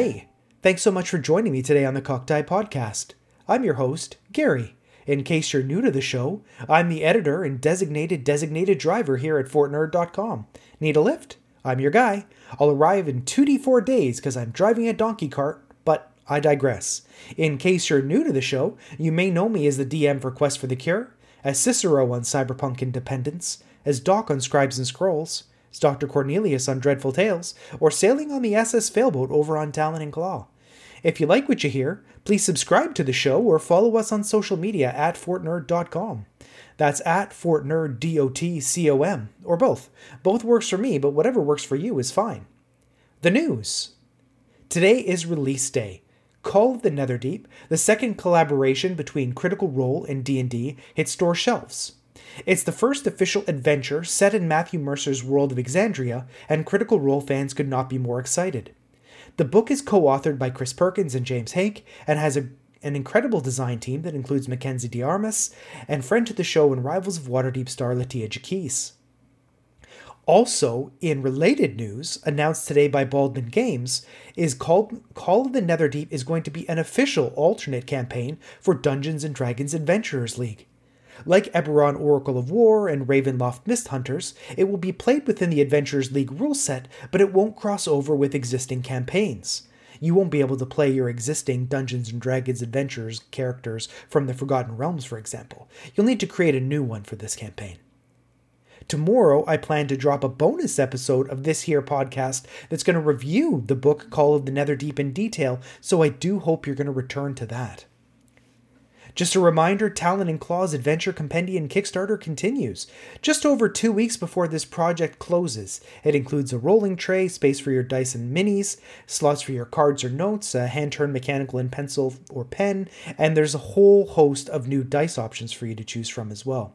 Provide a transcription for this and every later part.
Hey, thanks so much for joining me today on the Cocktie Podcast. I'm your host, Gary. In case you're new to the show, I'm the editor and designated designated driver here at FortNerd.com. Need a lift? I'm your guy. I'll arrive in 2d4 days because I'm driving a donkey cart, but I digress. In case you're new to the show, you may know me as the DM for Quest for the Cure, as Cicero on Cyberpunk Independence, as Doc on Scribes and Scrolls, as Dr. Cornelius on Dreadful Tales, or sailing on the SS Failboat over on Talon and Claw. If you like what you hear, please subscribe to the show or follow us on social media at fortnerd.com. That's at fortnerd, D-O-T-C-O-M, or both. Both works for me, but whatever works for you is fine. The news. Today is release day. Call of the Netherdeep, the second collaboration between Critical Role and D&D, hit store shelves. It's the first official adventure set in Matthew Mercer's world of Exandria, and Critical Role fans could not be more excited. The book is co authored by Chris Perkins and James Haeck and has a, an incredible design team that includes Mackenzie DeArmas and friend to the show and Rivals of Waterdeep star Latia Jacquise. Also, in related news, announced today by Baldman Games, is Call, Call of the Netherdeep is going to be an official alternate campaign for Dungeons and Dragons Adventurers League. Like Eberron Oracle of War and Ravenloft Mist Hunters, it will be played within the Adventurers League rule set, but it won't cross over with existing campaigns. You won't be able to play your existing Dungeons and Dragons Adventures characters from the Forgotten Realms, for example. You'll need to create a new one for this campaign. Tomorrow, I plan to drop a bonus episode of this here podcast that's going to review the book Call of the Netherdeep in detail, so I do hope you're going to return to that. Just a reminder Talon and Claw's Adventure Compendium Kickstarter continues. Just over two weeks before this project closes, it includes a rolling tray, space for your dice and minis, slots for your cards or notes, a hand turned mechanical and pencil or pen, and there's a whole host of new dice options for you to choose from as well.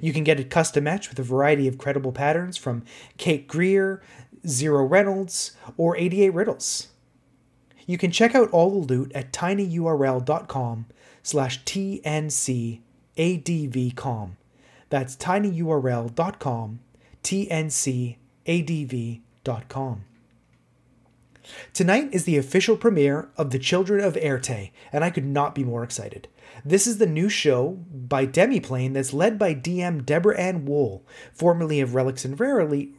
You can get a custom match with a variety of credible patterns from Kate Greer, Zero Reynolds, or 88 Riddles. You can check out all the loot at tinyurl.com slash tncadvcom. That's tinyurl.com, tncadv.com. Tonight is the official premiere of The Children of Éarte, and I could not be more excited. This is the new show by Demiplane that's led by DM Deborah Ann Wool, formerly of Relics and Rarely,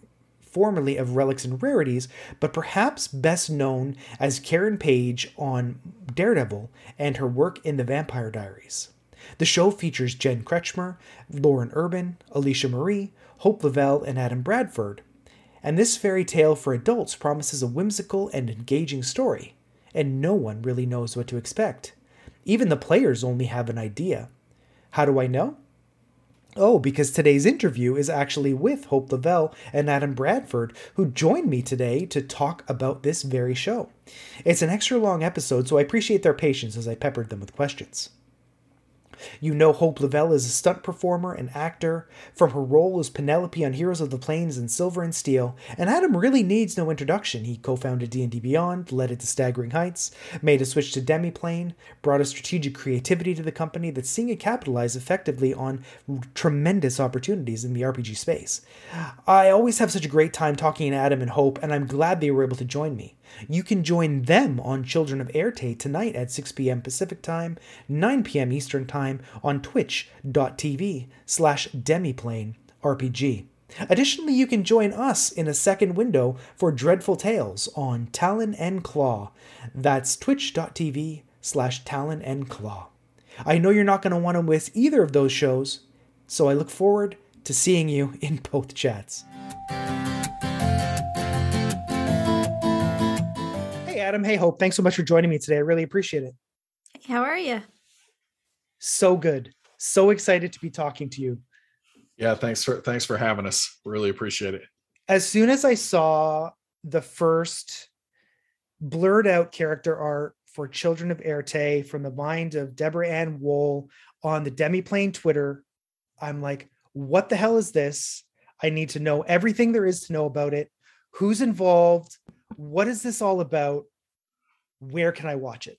formerly of Relics and Rarities, but perhaps best known as Karen Page on Daredevil and her work in The Vampire Diaries. The show features Jen Kretschmer, Lauren Urban, Alicia Marie, Hope LaVelle, and Adam Bradford. And this fairy tale for adults promises a whimsical and engaging story, and no one really knows what to expect. Even the players only have an idea. How do I know? Oh, because today's interview is actually with Hope LaVelle and Adam Bradford, who joined me today to talk about this very show. It's an extra long episode, so I appreciate their patience as I peppered them with questions. You know Hope LaVelle is a stunt performer and actor from her role as Penelope on Heroes of the Plains and Silver and Steel, and Adam really needs no introduction. He co-founded D&D Beyond, led it to staggering heights, made a switch to Demiplane, brought a strategic creativity to the company that's seeing it capitalize effectively on tremendous opportunities in the RPG space. I always have such a great time talking to Adam and Hope, and I'm glad they were able to join me. You can join them on Children of Éarte tonight at 6 p.m. Pacific Time, 9 p.m. Eastern Time on twitch.tv slash demiplane RPG. Additionally, you can join us in a second window for Dreadful Tales on Talon and Claw. That's twitch.tv slash Talon and Claw. I know you're not going to want to miss either of those shows, so I look forward to seeing you in both chats. Adam. Hey, Hope. Thanks so much for joining me today. I really appreciate it. How are you? So good. So excited to be talking to you. Yeah, thanks for thanks for having us. Really appreciate it. As soon as I saw the first blurred out character art for Children of Éarte from the mind of Deborah Ann Wool on the Demiplane Twitter, I'm like, what the hell is this? I need to know everything there is to know about it. Who's involved? What is this all about? where can I watch it?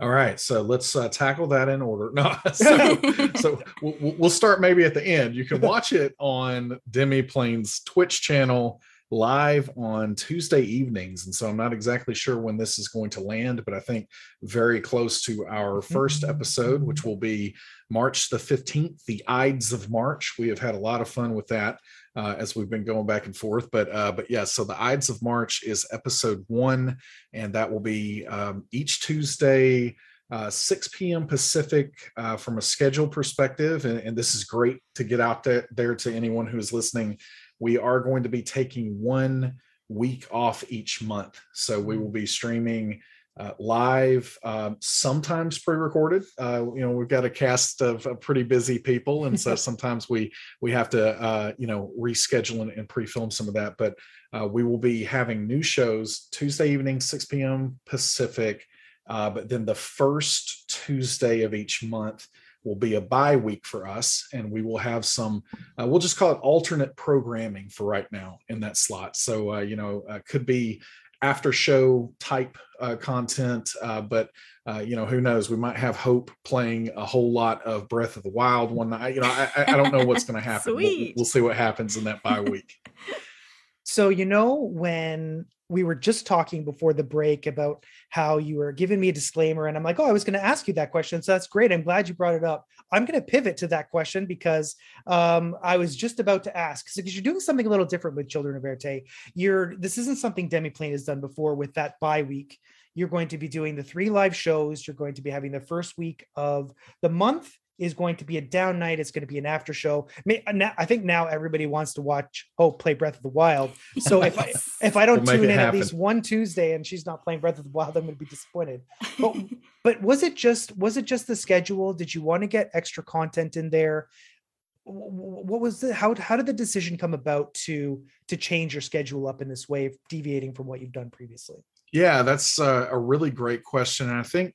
All right, so let's uh, tackle that in order. No, so, so we'll, we'll, start maybe at the end. You can watch it on Demiplane's Twitch channel live on Tuesday evenings. And so I'm not exactly sure when this is going to land, but I think very close to our first episode, which will be March the 15th, the Ides of March. We have had a lot of fun with that. Uh, as we've been going back and forth. But uh, but yeah, so the Ides of March is episode one, and that will be um, each Tuesday uh, 6 p.m. Pacific uh, from a schedule perspective. And, and, this is great to get out there, there to anyone who is listening. We are going to be taking one week off each month. So we will be streaming uh, live, um, sometimes pre-recorded. Uh, you know, we've got a cast of, of pretty busy people, and so sometimes we we have to uh, you know reschedule and, and, pre-film some of that. But uh, we will be having new shows Tuesday evening, 6 p.m. Pacific, uh, but then the first Tuesday of each month will be a bye week for us, and we will have some, uh, we'll just call it alternate programming for right now in that slot. So, uh, you know, uh, could be after show type uh, content, uh, but you know, who knows? We might have Hope playing a whole lot of Breath of the Wild one night. You know, I, I don't know what's going to happen. We'll, we'll see what happens in that bye week. So, you know, when we were just talking before the break about how you were giving me a disclaimer and i'm like oh i was going to ask you that question so that's great i'm glad you brought it up i'm going to pivot to that question because um, i was just about to ask because you're doing something a little different with children of Éarte. you're this isn't something demiplane has done before with that bye week you're going to be doing the three live shows you're going to be having the first week of the month is going to be a down night. It's going to be an after show. Uh, I think now everybody wants to watch Hope play Breath of the Wild. So if I if I don't we'll tune in happen. at least one Tuesday and she's not playing Breath of the Wild, I'm going to be disappointed. But but was it just was it just the schedule? Did you want to get extra content in there? What was the how how did the decision come about to to change your schedule up in this way, deviating from what you've done previously? Yeah, that's a, a really great question, and I think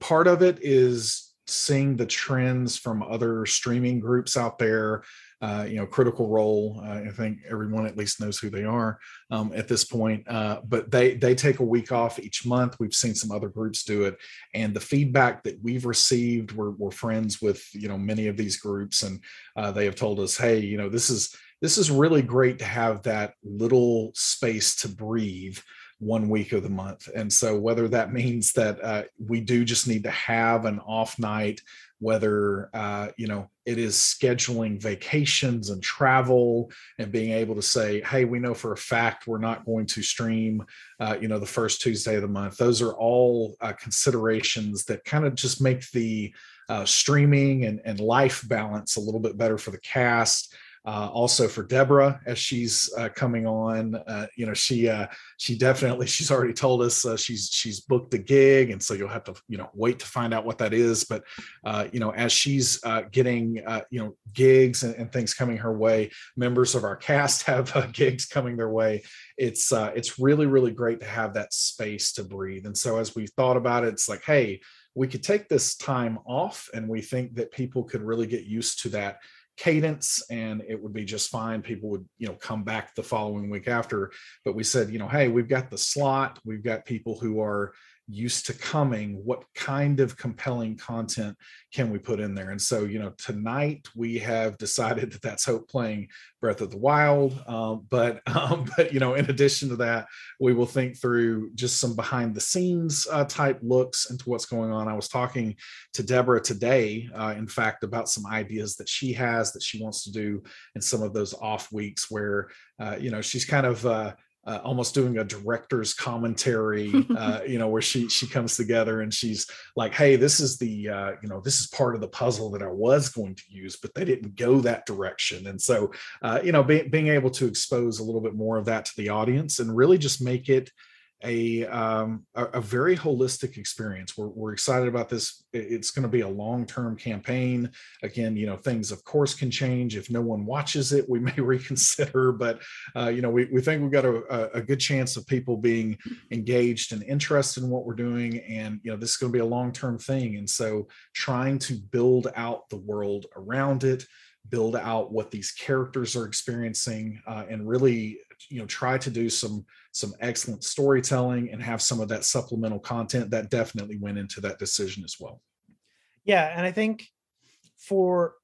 part of it is seeing the trends from other streaming groups out there uh, you know critical role uh, i think everyone at least knows who they are um, at this point uh, but they they take a week off each month. We've seen some other groups do it and the feedback that we've received we're, we're friends with you know many of these groups and uh, they have told us hey you know this is this is really great to have that little space to breathe one week of the month. And so, whether that means that uh, we do just need to have an off night, whether uh, you know it is scheduling vacations and travel, and being able to say, "Hey, we know for a fact we're not going to stream," uh, you know, the first Tuesday of the month. Those are all uh, considerations that kind of just make the uh, streaming and, and life balance a little bit better for the cast. Uh, also for Deborah as she's uh, coming on, uh, you know, she uh, she definitely she's already told us uh, she's she's booked a gig, and so you'll have to you know wait to find out what that is. But uh, you know, as she's getting you know gigs and, and, things coming her way, members of our cast have gigs coming their way. It's it's really really great to have that space to breathe. And so as we thought about it, it's like, hey, we could take this time off, and we think that people could really get used to that cadence and it would be just fine. People would you know come back the following week after. But we said you know hey we've got the slot. We've got people who are used to coming what kind of compelling content can we put in there? And so you know tonight we have decided that that's hope playing breath of the wild um, but um, but you know in addition to that we will think through just some behind the scenes uh, type looks into what's going on. I was talking to deborah today uh, in fact about some ideas that she has that she wants to do in some of those off weeks where uh, you know she's kind of uh, almost doing a director's commentary, uh, you know, where she she comes together and she's like, "Hey, this is the uh, you know this is part of the puzzle that I was going to use, but they didn't go that direction." And so, uh, you know, be, being able to expose a little bit more of that to the audience and really just make it a, um, a, a very holistic experience. We're, we're excited about this. It's going to be a long term campaign. Again, you know, things of course can change. If no one watches it, we may reconsider. But uh, you know, we, we think we've got a, a good chance of people being engaged and interested in what we're doing. And you know, this is going to be a long term thing. And so, trying to build out the world around it build out what these characters are experiencing uh, and really you know try to do some some excellent storytelling and have some of that supplemental content that definitely went into that decision as well yeah and i think for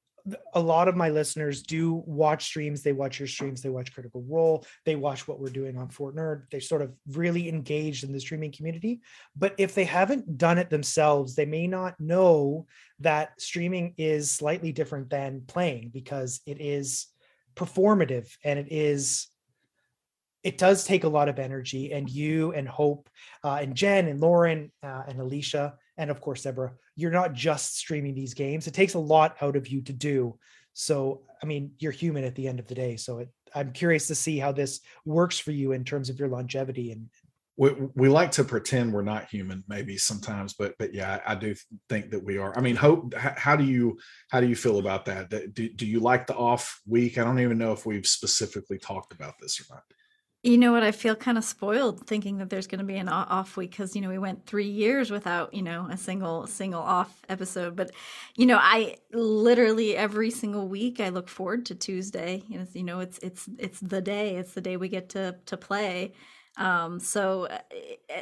a lot of my listeners do watch streams. They watch your streams. They watch Critical Role. They watch what we're doing on Fort Nerd. They're sort of really engaged in the streaming community. But if they haven't done it themselves, they may not know that streaming is slightly different than playing because it is performative and it is it does take a lot of energy and you and hope uh, and jen and lauren uh, and alicia and of course deborah you're not just streaming these games. It takes a lot out of you to do. So i mean you're human at the end of the day. So it, i'm curious to see how this works for you in terms of your longevity and we, we like to pretend we're not human maybe sometimes but but yeah i do think that we are. I mean hope how do you how do you feel about that do, do you like the off week? I don't even know if we've specifically talked about this or not you know what? I feel kind of spoiled thinking that there's going to be an off week because you know we went three years without you know a single single off episode. But you know, I literally every single week I look forward to Tuesday. You know, it's it's it's the day. It's the day we get to to play. Um, so uh,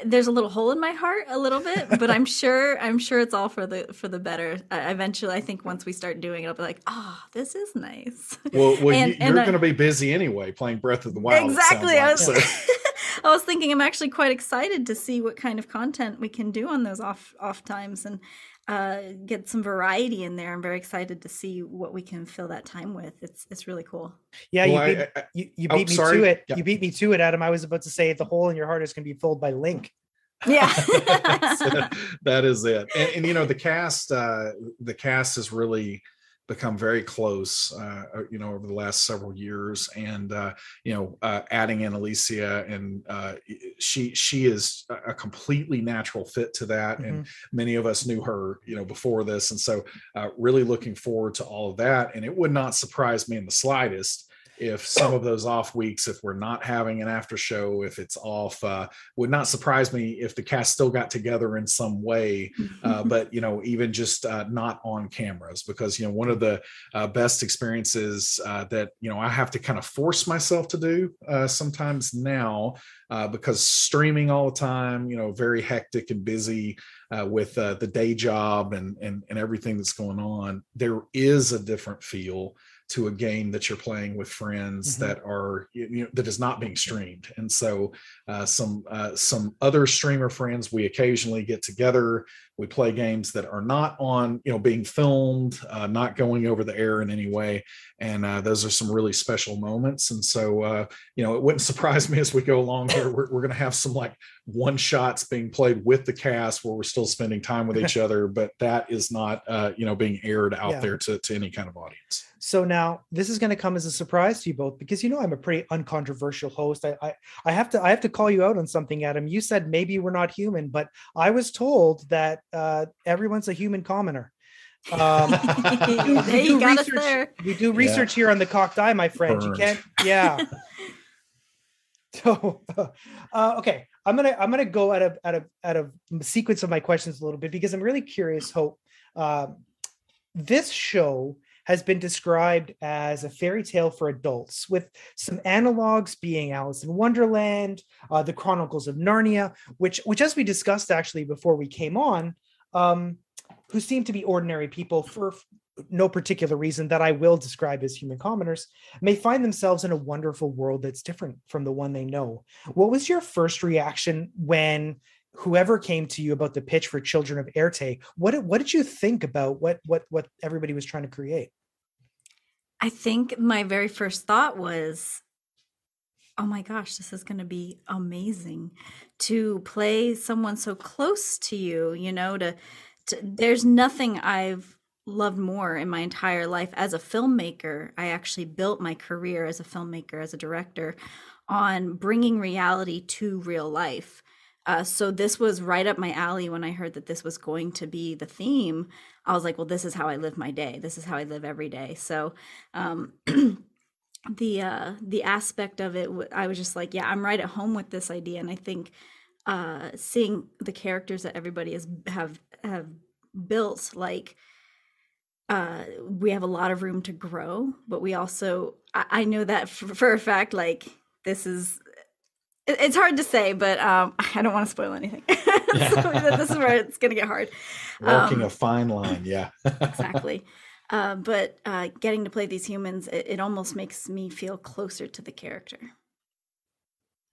there's a little hole in my heart a little bit, but I'm sure I'm sure it's all for the for the better. Uh, eventually, I think once we start doing it, I'll be like, oh, this is nice. Well, well and, you, are going to be busy anyway playing Breath of the Wild. Exactly. Like, I, was, so. I was thinking I'm actually quite excited to see what kind of content we can do on those off off times and uh, get some variety in there. I'm very excited to see what we can fill that time with. It's it's really cool. Yeah, well, you, beat, I, I, you, you oh, beat me sorry. to it. Yeah. You beat me to it, Adam. I was about to say the hole in your heart is going to be filled by Link. Yeah, that is it. And, and, you know the cast, uh, the cast is really become very close, uh, uh, you know, over the last several years. And uh, you know, uh, adding in Alicia, and uh, she she is a completely natural fit to that. Mm-hmm. And many of us knew her, you know, before this, and so uh, really looking forward to all of that. And it would not surprise me in the slightest if some of those off weeks, if we're not having an after show, if it's off, uh, would not surprise me if the cast still got together in some way. Uh, but you know, even just uh, not on cameras, because you know, one of the uh, best experiences uh, that you know I have to kind of force myself to do uh, sometimes now because streaming all the time, you know, very hectic and busy. with uh, the day job and, and and everything that's going on, there is a different feel to a game that you're playing with friends mm-hmm. that are you know that is not being streamed. And so uh, some uh, some other streamer friends we occasionally get together we play games that are not on you know being filmed uh, not going over the air in any way. And uh, those are some really special moments. And so uh, you know it wouldn't surprise me as we go along here. We're, we're going to have some like one shots being played with the cast where we're still spending time with each other but that is not uh, you know being aired out yeah. there to, to any kind of audience so now this is going to come as a surprise to you both because you know I'm a pretty uncontroversial host. I, I, I have to I have to call you out on something, Adam. You said maybe we're not human, but I was told that uh, everyone's a human commoner. Um, we do, we do research, we do research yeah. here on the cocked eye, my friend. Burned. You can't, yeah. so, uh, okay, I'm gonna I'm gonna go out of out of out of sequence of my questions a little bit because I'm really curious. Hope uh, this show has been described as a fairy tale for adults, with some analogs being Alice in Wonderland, uh, the Chronicles of Narnia, which, which, as we discussed actually before we came on, um, who seem to be ordinary people for no particular reason that I will describe as human commoners, may find themselves in a wonderful world that's different from the one they know. What was your first reaction when whoever came to you about the pitch for Children of Éarte, what what did you think about what what what everybody was trying to create? I think my very first thought was, oh my gosh, this is going to be amazing to play someone so close to you, you know, to, to there's nothing I've loved more in my entire life as a filmmaker. I actually built my career as a filmmaker, as a director on bringing reality to real life uh, so this was right up my alley when I heard that this was going to be the theme. I was like, well, this is how I live my day. This is how I live every day. So um, the uh, the aspect of it, I was just like, yeah, I'm right at home with this idea, and I think uh, seeing the characters that everybody has have have built, like uh, we have a lot of room to grow, but we also I, I know that for, for a fact, like this is it's hard to say, but um, I don't want to spoil anything. so this is where it's going to get hard. Walking um, a fine line, yeah. exactly. Uh, but uh, getting to play these humans, it, it, almost makes me feel closer to the character.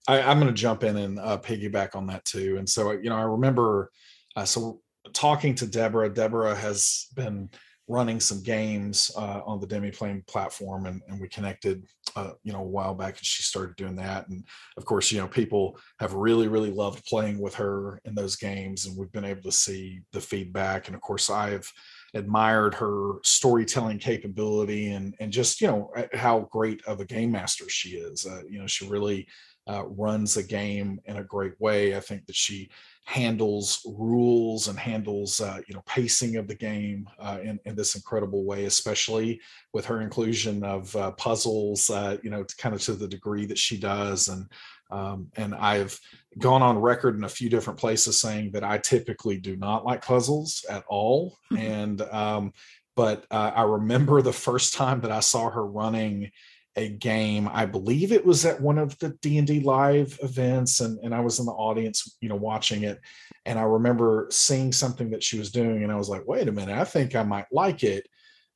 I, am going to jump in and uh, piggyback on that too. And so, you know, I remember, uh, so talking to Deborah. Deborah has been running some games uh, on the Demiplane platform, and, and we connected, uh, you know, a while back, and she started doing that. And of course, you know, people have really, really loved playing with her in those games, and we've been able to see the feedback. And of course, I've admired her storytelling capability and and just you know how great of a game master she is. Uh, you know, she really uh, runs a game in a great way. I think that she handles rules and handles uh, you know pacing of the game uh, in, in this incredible way, especially with her inclusion of uh, puzzles. Uh, you know, to kind of to the degree that she does, and um, and I've gone on record in a few different places saying that I typically do not like puzzles at all, and um, but uh, I remember the first time that I saw her running a game. I believe it was at one of the d&d live events and, and i was in the audience you know watching it and i remember seeing something that she was doing and i was like wait a minute i think i might like it.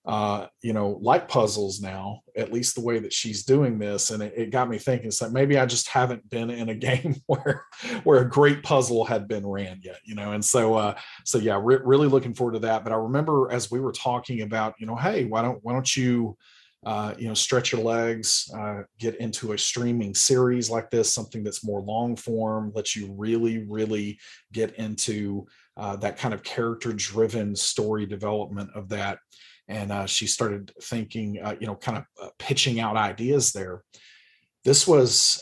Uh, you know like puzzles now at least the way that she's doing this and it, it got me thinking so maybe i just haven't been in a game where where a great puzzle had been ran yet you know and so uh so yeah re- really looking forward to that but i remember as we were talking about you know hey why don't why don't you uh, you know, stretch your legs, uh, get into a streaming series like this, something that's more long form, lets you really, really get into uh, that kind of character driven story development of that. And uh, she started thinking, uh, you know, kind of uh, pitching out ideas there. This was,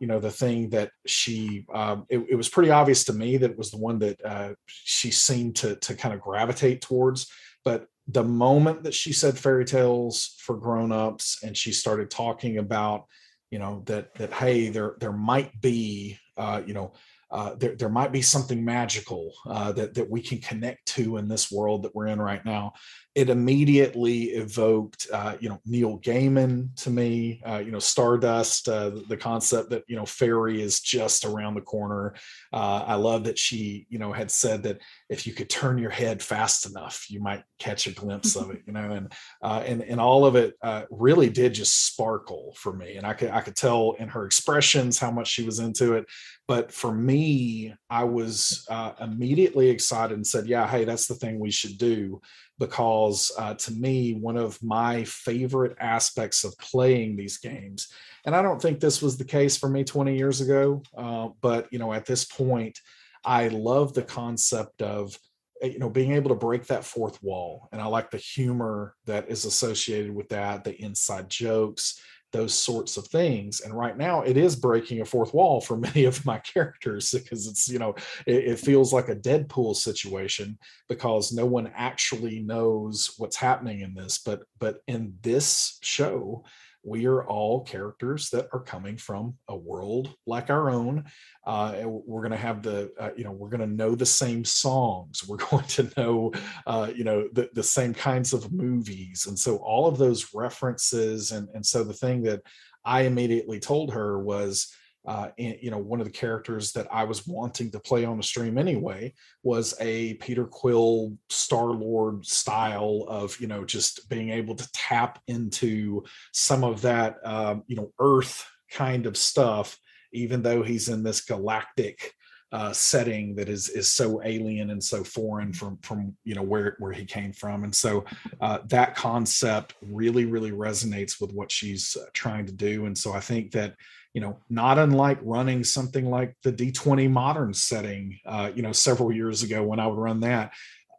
you know, the thing that she. Um, it, it, was pretty obvious to me that it was the one that she seemed to to kind of gravitate towards. But the moment that she said fairy tales for grown-ups and she started talking about you know that that hey there there might be uh, you know uh, there, there might be something magical uh, that, that we can connect to in this world that we're in right now. It immediately evoked, uh, you know, Neil Gaiman to me, uh, you know, Stardust, uh, the concept that, you know, fairy is just around the corner. Uh, I love that she, you know, had said that if you could turn your head fast enough, you might catch a glimpse of it, you know, and, and, and all of it really did just sparkle for me. And I could, I could tell in her expressions how much she was into it but for me i was uh, immediately excited and said yeah hey that's the thing we should do because uh, to me one of my favorite aspects of playing these games and i don't think this was the case for me 20 years ago uh, but you know at this point i love the concept of eh, you know being able to break that fourth wall and i like the humor that is associated with that the inside jokes those sorts of things. And right now it is breaking a fourth wall for many of my characters because it's you know it, it, feels like a deadpool situation because no one actually knows what's happening in this. But but in this show we are all characters that are coming from a world like our own. Uh, we're going to have the, uh, you know, we're going to know the same songs. We're going to know, uh, you know, the, the same kinds of movies. And so all of those references. And, and so the thing that I immediately told her was, uh, and, you know, one of the characters that I was wanting to play on the stream anyway was a Peter Quill Star Lord style of, you know, just being able to tap into some of that, um, you know, Earth kind of stuff, even though he's in this galactic uh, setting that is is so alien and so foreign from from you know where where he came from. And so uh, that concept really really resonates with what she's uh, trying to do. And so i think that you know, not unlike running something like the D20 modern setting, uh, you know, several years ago when I would run that.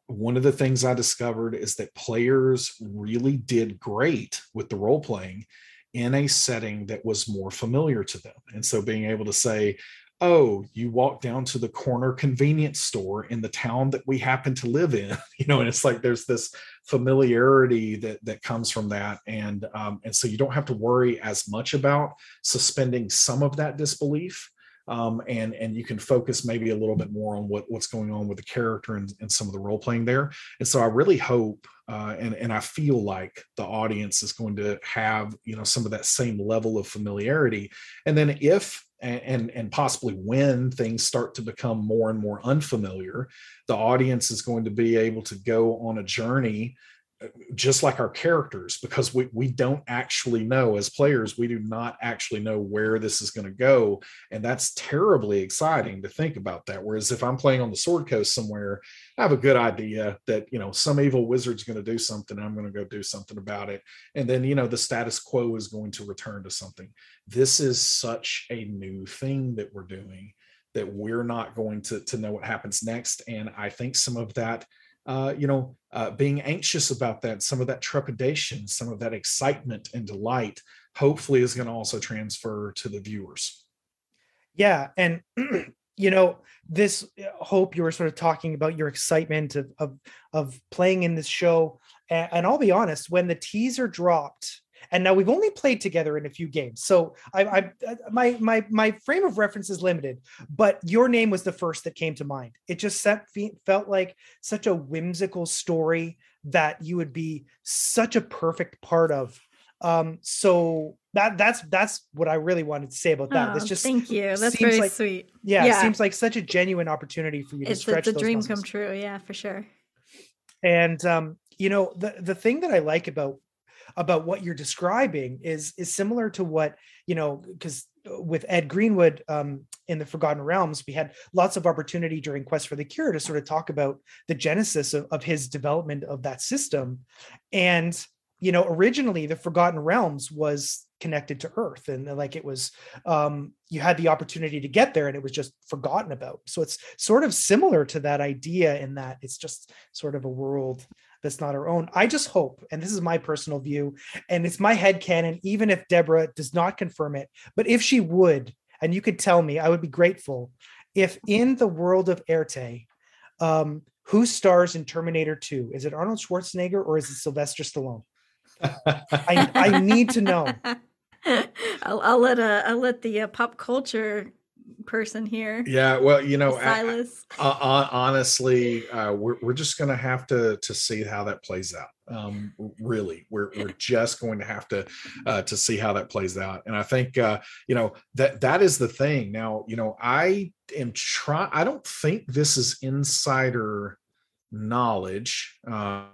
One of the things I discovered is that players really did great with the role playing in a setting that was more familiar to them. And so being able to say, oh you walk down to the corner convenience store in the town that we happen to live in you know and it's like there's this familiarity that that comes from that. And um, and so you don't have to worry as much about suspending some of that disbelief um, and and you can focus maybe a little bit more on what what's going on with the character and, and some of the role playing there. And so i really hope uh, and and i feel like the audience is going to have you know some of that same level of familiarity. And then if and, and possibly when things start to become more and more unfamiliar the audience is going to be able to go on a journey just like our characters because we, we don't actually know as players we do not actually know where this is going to go. And that's terribly exciting to think about that. Whereas if i'm playing on the sword coast somewhere i have a good idea that you know some evil wizard's going to do something i'm going to go do something about it. And then you know the status quo is going to return to something. This is such a new thing that we're doing that we're not going to to know what happens next. And i think some of that uh, you know, uh, being anxious about that, some of that trepidation, some of that excitement and delight, hopefully is going to also transfer to the viewers. Yeah, and you know, this uh, hope you were sort of talking about your excitement of of, of playing in this show, and, and I'll be honest, when the teaser dropped and now we've only played together in a few games. So I, I uh, my my my frame of reference is limited but your name was the first that came to mind. It just set, felt like such a whimsical story that you would be such a perfect part of. Um so that that's that's what i really wanted to say about that. Oh, it's just thank you. That's very like, sweet. yeah, yeah, it seems like such a genuine opportunity for you to it's stretch the, the dream muscles. come true. Yeah for sure. And um you know the the thing that i like about about what you're describing is is similar to what you know because uh, with Ed Greenwood um, in the Forgotten Realms, we had lots of opportunity during Quest for the Cure to sort of talk about the genesis of, of his development of that system. And, you know, originally the Forgotten Realms was connected to Earth and like it was, um, you had the opportunity to get there and it was just forgotten about. So it's sort of similar to that idea in that it's just sort of a world that's not our own. I just hope, and this is my personal view, and it's my head canon, even if Deborah does not confirm it, but if she would, and you could tell me, I would be grateful if in the world of Éarte, um, who stars in Terminator 2? Is it Arnold Schwarzenegger or is it Sylvester Stallone? I, I need to know. I'll, I'll let uh, I'll let the uh, pop culture person here. Yeah, well, you know, Silas. uh, honestly, uh, we're we're just going to have to to see how that plays out. Um, really, we're we're just going to have to uh, to see how that plays out. And I think uh, you know that that is the thing. Now, you know, I am trying. I don't think this is insider knowledge. Uh,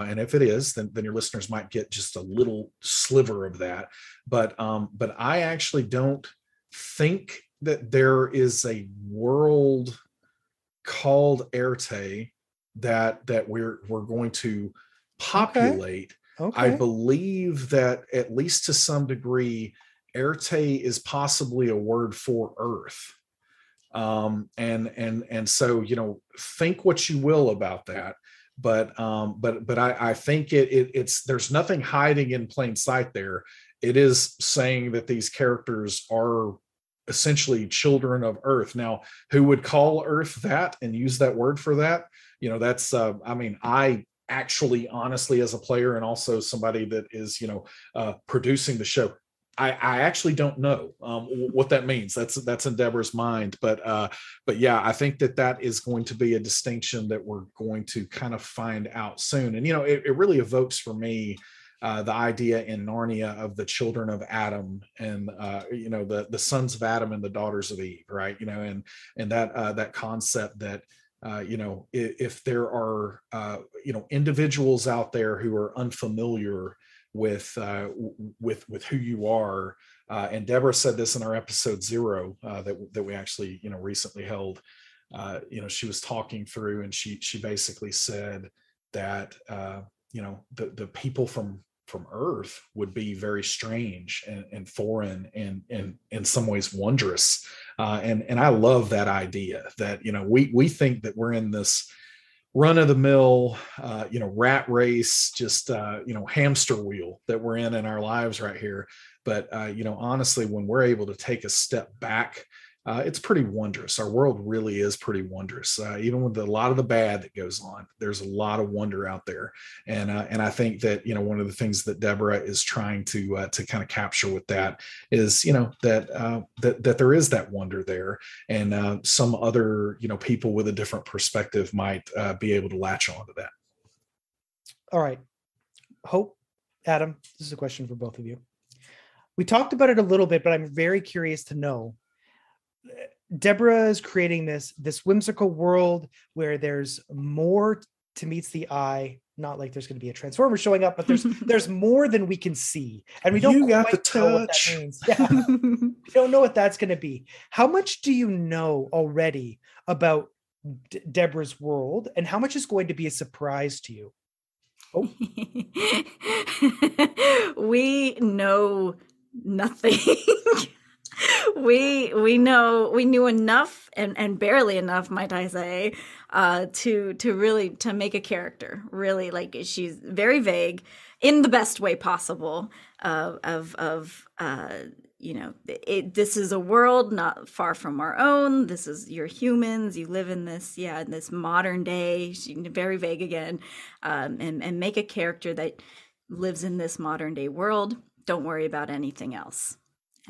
and if it is, then, then your listeners might get just a little sliver of that. But um, but I actually don't think that there is a world called Éarte that that we're we're going to populate. Okay. Okay. I believe that at least to some degree, Éarte is possibly a word for Earth. Um, and and and so you know, think what you will about that. But um, but but I, I think it, it it's there's nothing hiding in plain sight there. It is saying that these characters are essentially children of earth now who would call earth that and use that word for that you know that's uh, i mean i actually honestly as a player and also somebody that is you know uh, producing the show I, I actually don't know um, what that means. That's that's in Deborah's mind, but uh, but yeah, I think that that is going to be a distinction that we're going to kind of find out soon. And you know, it, it really evokes for me uh, the idea in Narnia of the children of Adam and uh, you know the the sons of Adam and the daughters of Eve, right? You know, and and that uh, that concept that uh, you know if, if there are uh, you know individuals out there who are unfamiliar with uh, with with who you are, Uh, and Deborah said this in our episode zero that that we actually you know recently held. you know, she was talking through, and she she basically said that you know the the people from from Earth would be very strange and, and foreign and, and in some ways wondrous. Uh, and and I love that idea that you know we we think that we're in this run of the mill uh, you know rat race just uh, you know hamster wheel that we're in in our lives right here. But uh, you know honestly when we're able to take a step back uh, it's pretty wondrous. Our world really is pretty wondrous. Uh, even with a lot of the bad that goes on, there's a lot of wonder out there, and uh, and I think that you know one of the things that Deborah is trying to uh, to kind of capture with that is you know that uh, that that there is that wonder there, and uh, some other you know people with a different perspective might be able to latch on to that. All right, Hope, Adam, this is a question for both of you. We talked about it a little bit, but I'm very curious to know Deborah is creating this this whimsical world where there's more to meets the eye, not like there's going to be a transformer showing up, but there's there's more than we can see, and we don't You got quite the know what that means. Yeah, we don't know what that's going to be. How much do you know already about D- Deborah's world, and how much is going to be a surprise to you? Oh. we know nothing. We we know we knew enough and and barely enough, might I say, uh, to to really to make a character. Really, like she's very vague in the best way possible. Uh, of of uh, you know, it, this is a world not far from our own. This is you're humans. You live in this, yeah, in this modern day. She, very vague again, um, and and make a character that lives in this modern day world. Don't worry about anything else.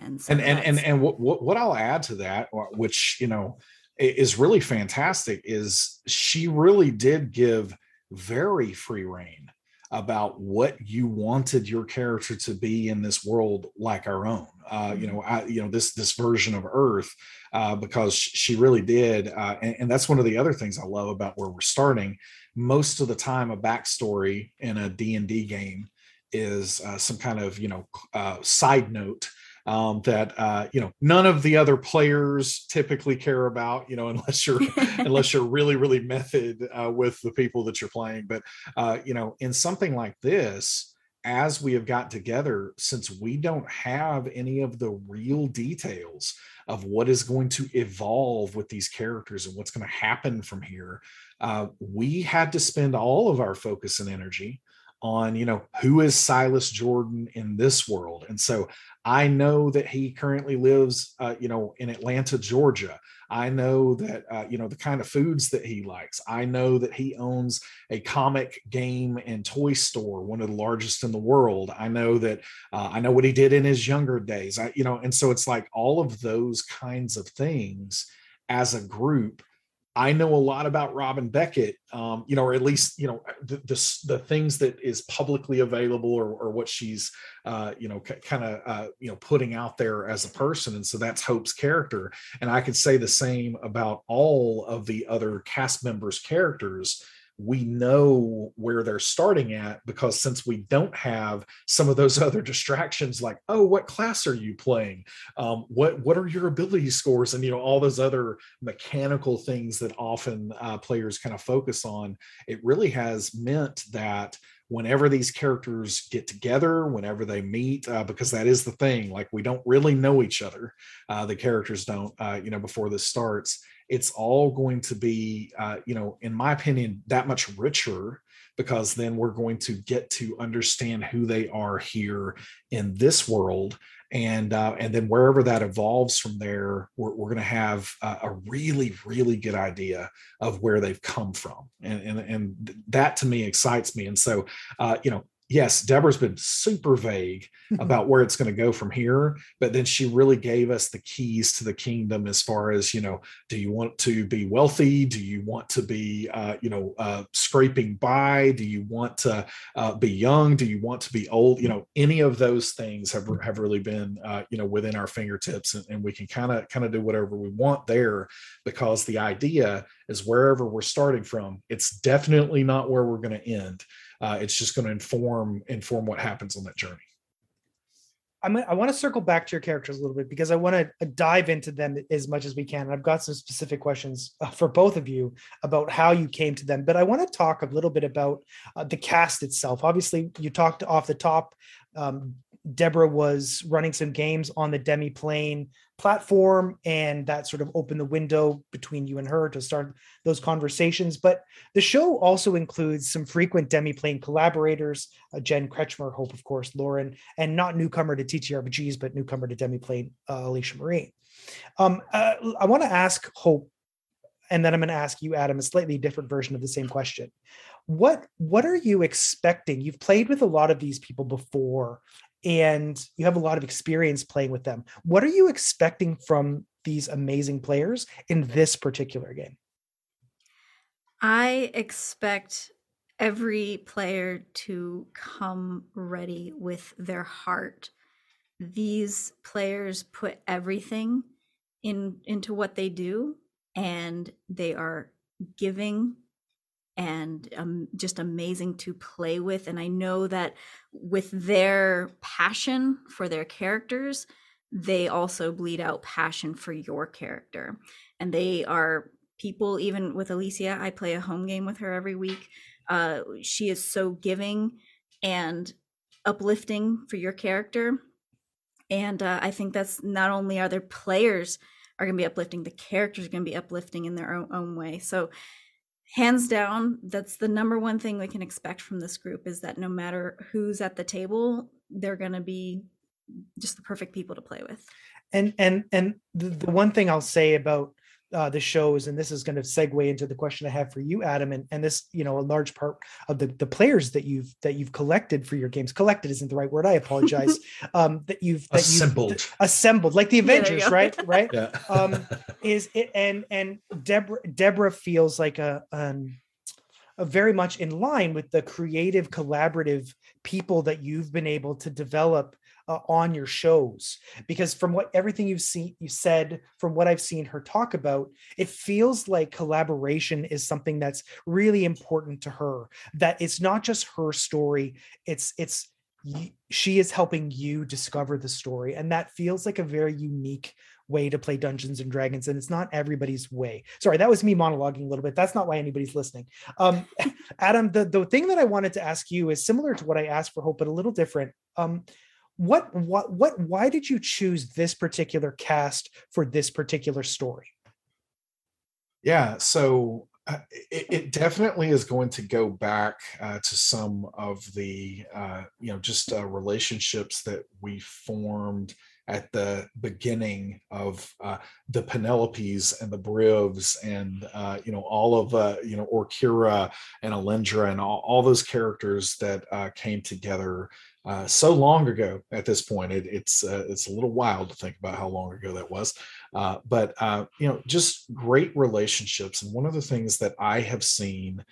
And so and and and, and what, what I'll add to that, uh, which you know is really fantastic, is she really did give very free reign about what you wanted your character to be in this world like our own. Uh, you know, I, you know this this version of Earth, uh, because she really did, uh, and, and that's one of the other things I love about where we're starting. Most of the time, a backstory in a D and D game is uh, some kind of you know uh, side note um, that uh, you know none of the other players typically care about you know unless you're unless you're really really method uh, with the people that you're playing. But uh, you know in something like this as we have got together since we don't have any of the real details of what is going to evolve with these characters and what's going to happen from here uh, we had to spend all of our focus and energy on you know who is silas jordan in this world and so I know that he currently lives, uh, you know, in Atlanta, Georgia. I know that, uh, you know, the kind of foods that he likes. I know that he owns a comic game and toy store, one of the largest in the world. I know that, uh, I know what he did in his younger days. I, you know, and so it's like all of those kinds of things as a group I know a lot about Robin Beckett, um, you know, or at least you know the the, the things that is publicly available or, or what she's uh, you know c- kind of uh, you know putting out there as a person, and so that's Hope's character. And I could say the same about all of the other cast members' characters. We know where they're starting at because since we don't have some of those other distractions, like oh, what class are you playing? Um, what what are your ability scores, and you know all those other mechanical things that often uh, players kind of focus on, it really has meant that whenever these characters get together, whenever they meet, uh, because that is the thing, like we don't really know each other, uh, the characters don't, uh, you know, before this starts. It's all going to be, uh, you know, in my opinion, that much richer because then we're going to get to understand who they are here in this world and uh, and then wherever that evolves from there, we're, we're going to have a, a really really good idea of where they've come from, and and and that to me excites me. And so, uh, you know, yes, Deborah's been super vague about where it's going to go from here, but then she really gave us the keys to the kingdom as far as you know, do you want to be wealthy? Do you want to be uh, you know uh, scraping by? Do you want to uh, be young? Do you want to be old? You know, any of those things have have really been uh, you know within our fingertips, and, and we can kind of kind of do whatever we want there because the idea is wherever we're starting from, it's definitely not where we're going to end. Uh, it's just going to inform inform what happens on that journey. I'm, I want to circle back to your characters a little bit because I want to dive into them as much as we can. And I've got some specific questions uh, for both of you about how you came to them. But I want to talk a little bit about uh, the cast itself. Obviously, you talked off the top. Um, Deborah was running some games on the Demiplane platform, and that sort of opened the window between you and her to start those conversations. But the show also includes some frequent Demiplane collaborators uh, Jen Kretschmer, Hope, of course, Lauren, and not newcomer to TTRPGs, but newcomer to Demiplane, uh, Alicia Marie. Um, uh, I want to ask Hope, and then I'm going to ask you, Adam, a slightly different version of the same question. What what are you expecting? You've played with a lot of these people before, and you have a lot of experience playing with them. What are you expecting from these amazing players in this particular game? I expect every player to come ready with their heart. These players put everything in into what they do and they are giving and um, just amazing to play with. And I know that with their passion for their characters, they also bleed out passion for your character. And they are people, even with Alicia, I play a home game with her every week. Uh, she is so giving and uplifting for your character. And uh, I think that's not only are their players are going to be uplifting, the characters are going to be uplifting in their own, own way. So hands down that's the number one thing we can expect from this group is that no matter who's at the table they're going to be just the perfect people to play with. And and and the, the one thing i'll say about uh, the shows, and this is going to segue into the question I have for you, Adam, and, and this, you know, a large part of the the players that you've that you've collected for your games. Collected isn't the right word. I apologize. um, that you've that assembled, you've, assembled, like the Avengers, yeah, right? Right. Yeah. um, is it and and Deborah Deborah feels like a um a very much in line with the creative, collaborative people that you've been able to develop uh, on your shows. Because from what everything you've seen you said from what i've seen her talk about it feels like collaboration is something that's really important to her. That it's not just her story it's it's she is helping you discover the story. And that feels like a very unique way to play dungeons and dragons and it's not everybody's way. Sorry that was me monologuing a little bit. That's not why anybody's listening. Um adam the, the thing that i wanted to ask you is similar to what i asked for hope but a little different. Um what what what why did you choose this particular cast for this particular story? Yeah so uh, it, it, definitely is going to go back uh, to some of the uh, you know just uh, relationships that we formed at the beginning of uh, the Penelopes and the Brives and uh, you know all of uh, you know Orkira and Alindra and all, all those characters that uh, came together uh, so long ago at this point. It, it's uh, it's a little wild to think about how long ago that was, but you know, just great relationships. And one of the things that I have seen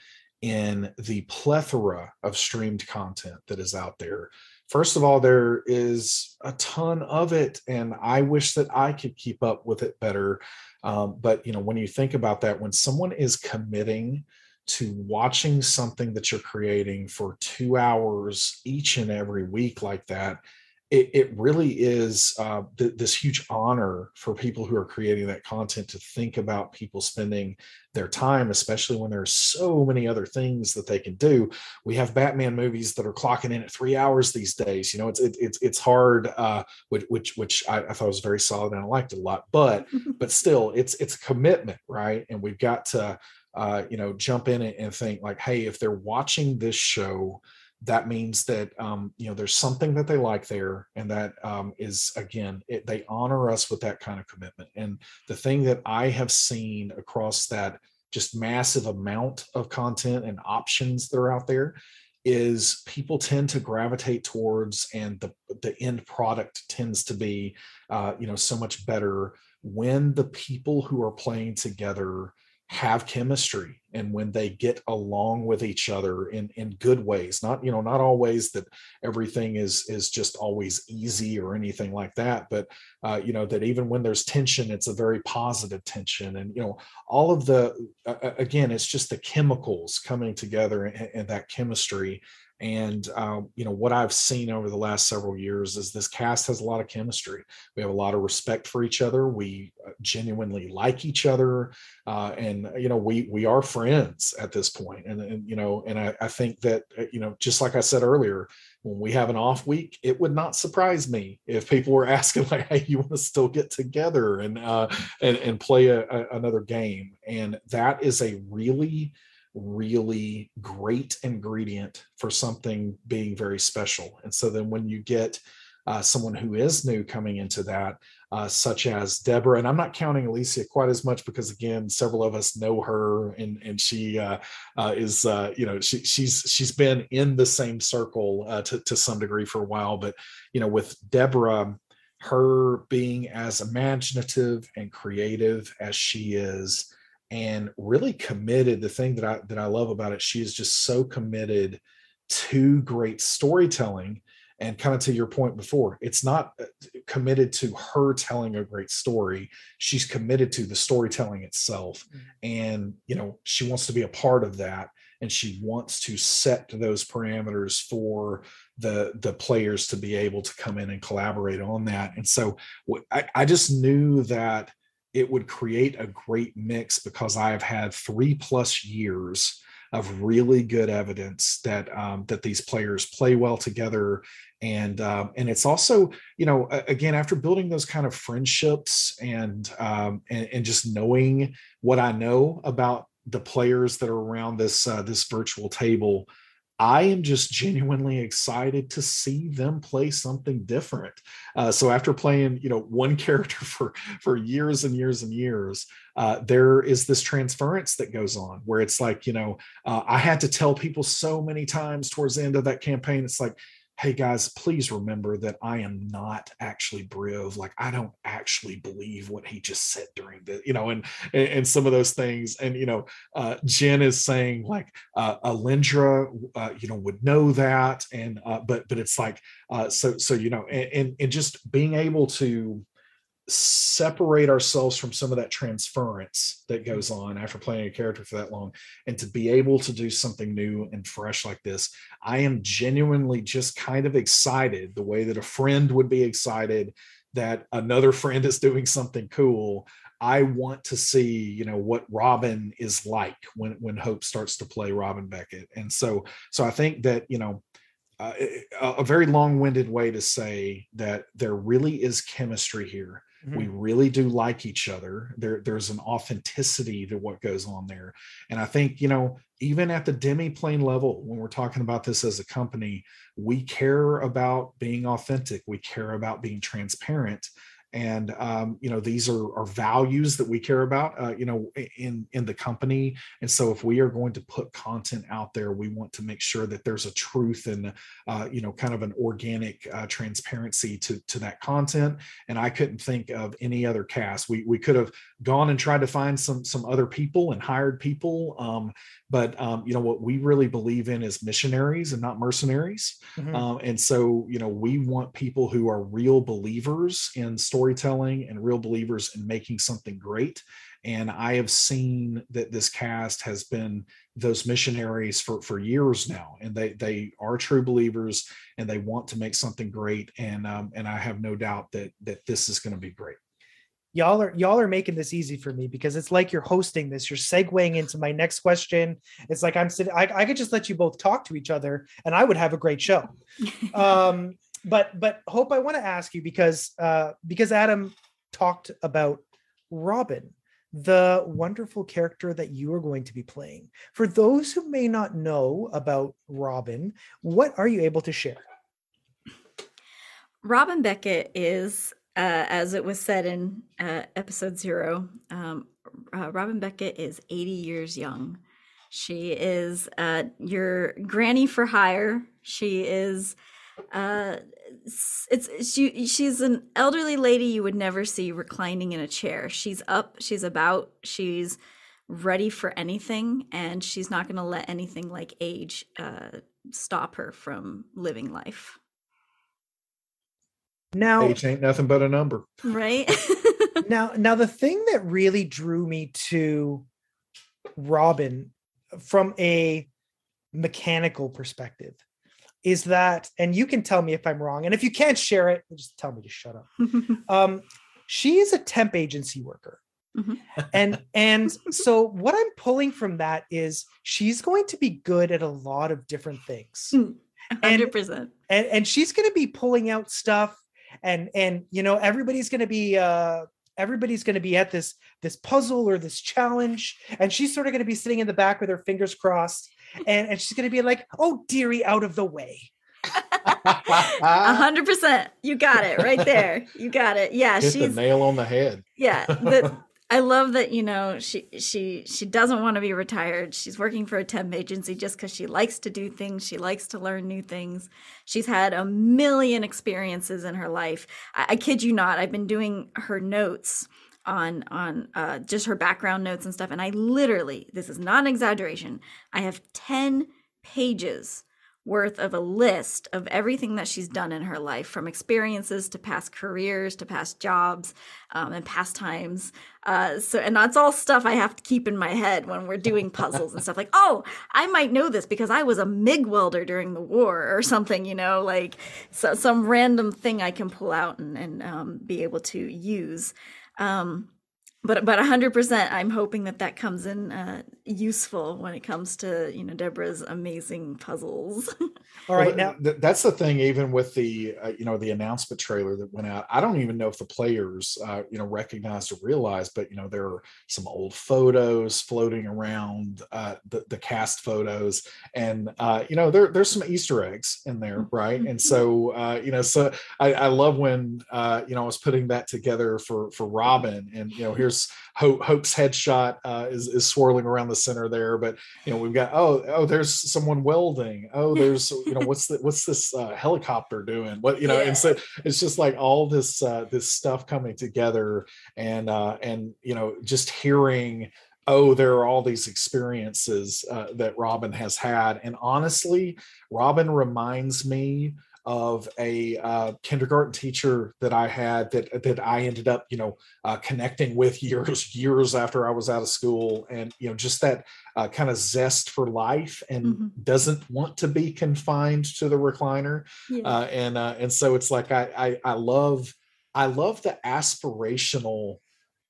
in the plethora of streamed content that is out there. First of all, there is a ton of it, and I wish that I could keep up with it better. Um, but you know, when you think about that, when someone is committing to watching something that you're creating for two hours each and every week like that it, it really is uh, th- this huge honor for people who are creating that content to think about people spending their time, especially when there are so many other things that they can do. We have Batman movies that are clocking in at three hours these days. You know, it's it, it's it's hard, uh, which which which I, I, thought was very solid and I liked it a lot. But but still, it's it's a commitment, right? And we've got to uh, you know, jump in and think like, hey, if they're watching this show, that means that um, you know there's something that they like there, and that um, is again, it, they honor us with that kind of commitment. And the thing that I have seen across that just massive amount of content and options that are out there is people tend to gravitate towards and the the end product tends to be uh, you know so much better when the people who are playing together have chemistry and when they get along with each other in in good ways not you know not always that everything is is just always easy or anything like that but uh, you know that even when there's tension it's a very positive tension. And you know all of the uh, again it's just the chemicals coming together and, and that chemistry and um, you know what I've seen over the last several years is this cast has a lot of chemistry. We have a lot of respect for each other. We uh, genuinely like each other, uh, and you know we we are friends at this point. And, and you know, and I, I think that uh, you know, just like I said earlier, when we have an off week, it would not surprise me if people were asking like, "Hey, you want to still get together and uh, and and play a, a, another game?" And that is a really really great ingredient for something being very special. And so then when you get uh, someone who is new coming into that, uh, such as Deborah, and I'm not counting Alicia quite as much because again, several of us know her, and and she uh, uh is uh, you know she, she's she's been in the same circle uh, to to some degree for a while, but you know with Deborah, her being as imaginative and creative as she is, and really committed the thing that i that i love about it she is just so committed to great storytelling. And kind of to your point before it's not uh, committed to her telling a great story. She's committed to the storytelling itself. Mm-hmm. and you know she wants to be a part of that and she wants to set those parameters for the the players to be able to come in and collaborate on that. And so I, I just knew that it would create a great mix because i have had three plus years of really good evidence that um, that these players play well together. And um, and it's also you know again after building those kind of friendships and um, and, and just knowing what I know about the players that are around this uh, this virtual table I am just genuinely excited to see them play something different. Uh, so after playing, you know, one character for for years and years and years, uh, there is this transference that goes on where it's like, you know, uh, I had to tell people so many times towards the end of that campaign, it's like, hey guys, please remember that I am not actually Briv. Like I don't actually believe what he just said during the, you know, and and, and some of those things. And you know, uh, Jen is saying like uh, Alindra, uh, you know, would know that, and uh, but but it's like uh, so so you know, and, and and just being able to separate ourselves from some of that transference that mm-hmm. goes on after playing a character for that long and to be able to do something new and fresh like this i am genuinely just kind of excited the way that a friend would be excited that another friend is doing something cool. I want to see you know what robin is like when when hope starts to play robin beckett. And so so i think that you know uh, a very long-winded way to say that there really is chemistry here Mm-hmm. We really do like each other. There, there's an authenticity to what goes on there. And I think, you know, even at the Demiplane level, when we're talking about this as a company, we care about being authentic. We care about being transparent and um, you know these are, are values that we care about uh, you know in in the company. And so if we are going to put content out there we want to make sure that there's a truth and uh, you know kind of an organic uh, transparency to to that content. And i couldn't think of any other cast. We we could have gone and tried to find some some other people and hired people um, but um, you know what we really believe in is missionaries and not mercenaries. Mm-hmm. um, and so you know we want people who are real believers in storytelling and real believers in making something great. And i have seen that this cast has been those missionaries for for years now and they they are true believers and they want to make something great. And um, and i have no doubt that that this is going to be great y'all are y'all are making this easy for me because it's like you're hosting this you're segueing into my next question. It's like i'm sitting I, I could just let you both talk to each other and i would have a great show. Um but but hope i want to ask you because uh because adam talked about robin the wonderful character that you are going to be playing. For those who may not know about robin what are you able to share? Robin beckett is uh, as it was said in uh, episode zero, um, uh, Robin Beckett is 80 years young. She is uh, your granny for hire. She is uh, it's she she's an elderly lady you would never see reclining in a chair. She's up, she's about, she's ready for anything, and she's not going to let anything like age uh, stop her from living life. Now age ain't nothing but a number. Right. now now the thing that really drew me to Robin from a mechanical perspective is that and you can tell me if I'm wrong and if you can't share it just tell me to shut up. um she is a temp agency worker. Mm-hmm. and and so what i'm pulling from that is she's going to be good at a lot of different things 100% and, and, and she's going to be pulling out stuff and and you know everybody's going to be uh everybody's going to be at this this puzzle or this challenge and she's sort of going to be sitting in the back with her fingers crossed and, and she's going to be like oh dearie out of the way A hundred percent. You got it right there. You got it. Yeah, Hit she's the nail on the head. Yeah, the, I love that you know she she she doesn't want to be retired. She's working for a temp agency just because she likes to do things. She likes to learn new things. She's had a million experiences in her life. I, I kid you not. I've been doing her notes on on uh, just her background notes and stuff, and I literally this is not an exaggeration. I have ten pages worth of a list of everything that she's done in her life from experiences to past careers to past jobs um, and pastimes. Uh, so and that's all stuff i have to keep in my head when we're doing puzzles and stuff like oh i might know this because i was a mig welder during the war or something you know like so, some random thing i can pull out and, and um, be able to use. Um, but but 100% i'm hoping that that comes in uh, useful when it comes to you know deborah's amazing puzzles. All right well, now th- that's the thing even with the uh, you know the announcement trailer that went out i don't even know if the players uh, you know recognized or realized but you know there are some old photos floating around uh, the, the cast photos. And uh, you know there, there's some easter eggs in there right? And so uh, you know so I, I love when you know i was putting that together for for robin and you know here's Hope, Hope's headshot uh, is is swirling around the center there, but you know we've got oh oh there's someone welding. Oh there's you know what's the what's this uh, helicopter doing? What you know, yeah. and so it's just like all this uh, this stuff coming together, and uh, and you know just hearing oh, there are all these experiences uh, that Robin has had. And honestly, Robin reminds me of a uh, kindergarten teacher that I had that that I ended up, you know, uh, connecting with years years after I was out of school, and you know, just that uh, kind of zest for life, and mm-hmm. doesn't want to be confined to the recliner, yeah. Uh, and uh, and so it's like I, I I love I love the aspirational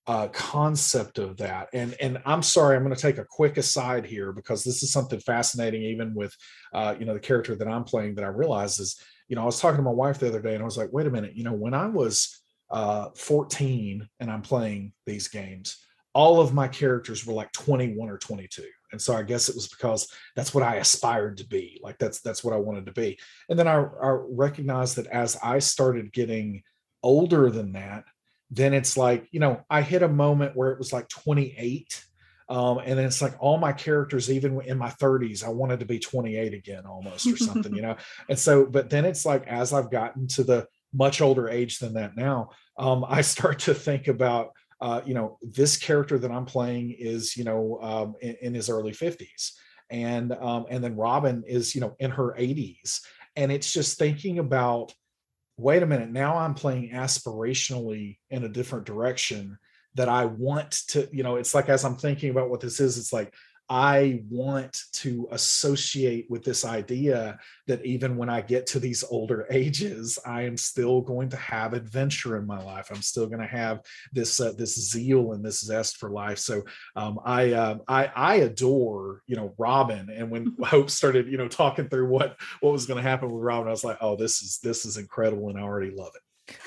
uh, concept of that. And and I'm sorry, I'm going to take a quick aside here because this is something fascinating, even with uh, you know the character that I'm playing. That I realize is you know, I was talking to my wife the other day and I was like, wait a minute, you know, when I was uh, 14 and I'm playing these games, all of my characters were like 21 or 22. And so I guess it was because that's what I aspired to be. Like that's that's what I wanted to be. And then I, I recognized that as I started getting older than that, then it's like, you know, I hit a moment where it was like 28 um, and then it's like all my characters, even in my 30s, I wanted to be 28 again almost or something, you know? And so, but then it's like as I've gotten to the much older age than that now, um, I start to think about, uh, you know, this character that I'm playing is, you know, um, in, in, his early 50s. And um, and then Robin is, you know, in her 80s. And it's just thinking about, wait a minute, now I'm playing aspirationally in a different direction that I want to, you know, it's like as I'm thinking about what this is, it's like I want to associate with this idea that even when I get to these older ages, I am still going to have adventure in my life. I'm still going to have this uh, this zeal and this zest for life. So um, I, uh, I I adore you know Robin, and when Hope started you know talking through what what was going to happen with Robin, I was like, oh, this is this is incredible, and I already love it.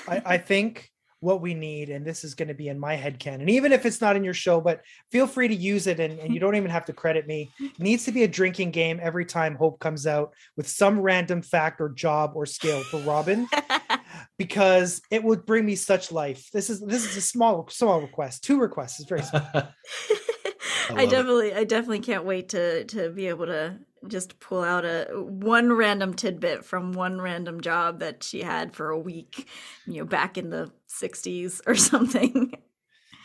I, I think what we need and this is going to be in my head can and even if it's not in your show but feel free to use it and, and you don't even have to credit me. It needs to be a drinking game every time hope comes out with some random fact or job or skill for robin because it would bring me such life. This is this is a small small request two requests is very small. I, I definitely it. I definitely can't wait to to be able to just pull out a one random tidbit from one random job that she had for a week, you know, back in the 60s or something.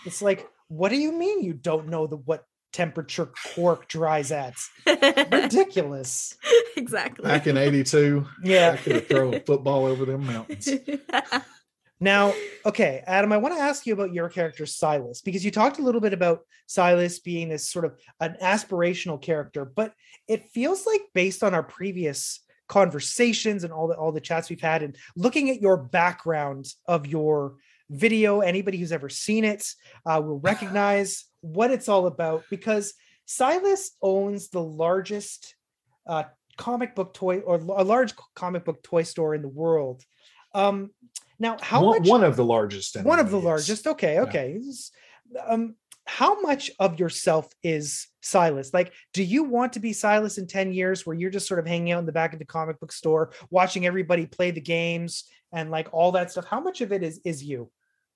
It's like, what do you mean you don't know the what temperature cork dries at? Ridiculous. Exactly. Back in 82. Yeah. I could have thrown a football over them mountains. Now, okay, Adam, I want to ask you about your character Silas because you talked a little bit about Silas being this sort of an aspirational character, but it feels like based on our previous conversations and all the all the chats we've had and looking at your background of your video, anybody who's ever seen it uh, will recognize what it's all about because Silas owns the largest uh, comic book toy or a large comic book toy store in the world. Um, now, how one, much? One of the largest. One of the yes. largest. Okay, okay. Yeah. Um, how much of yourself is Silas? Like, do you want to be Silas in 10 years where you're just sort of hanging out in the back of the comic book store, watching everybody play the games and like all that stuff? How much of it is is you?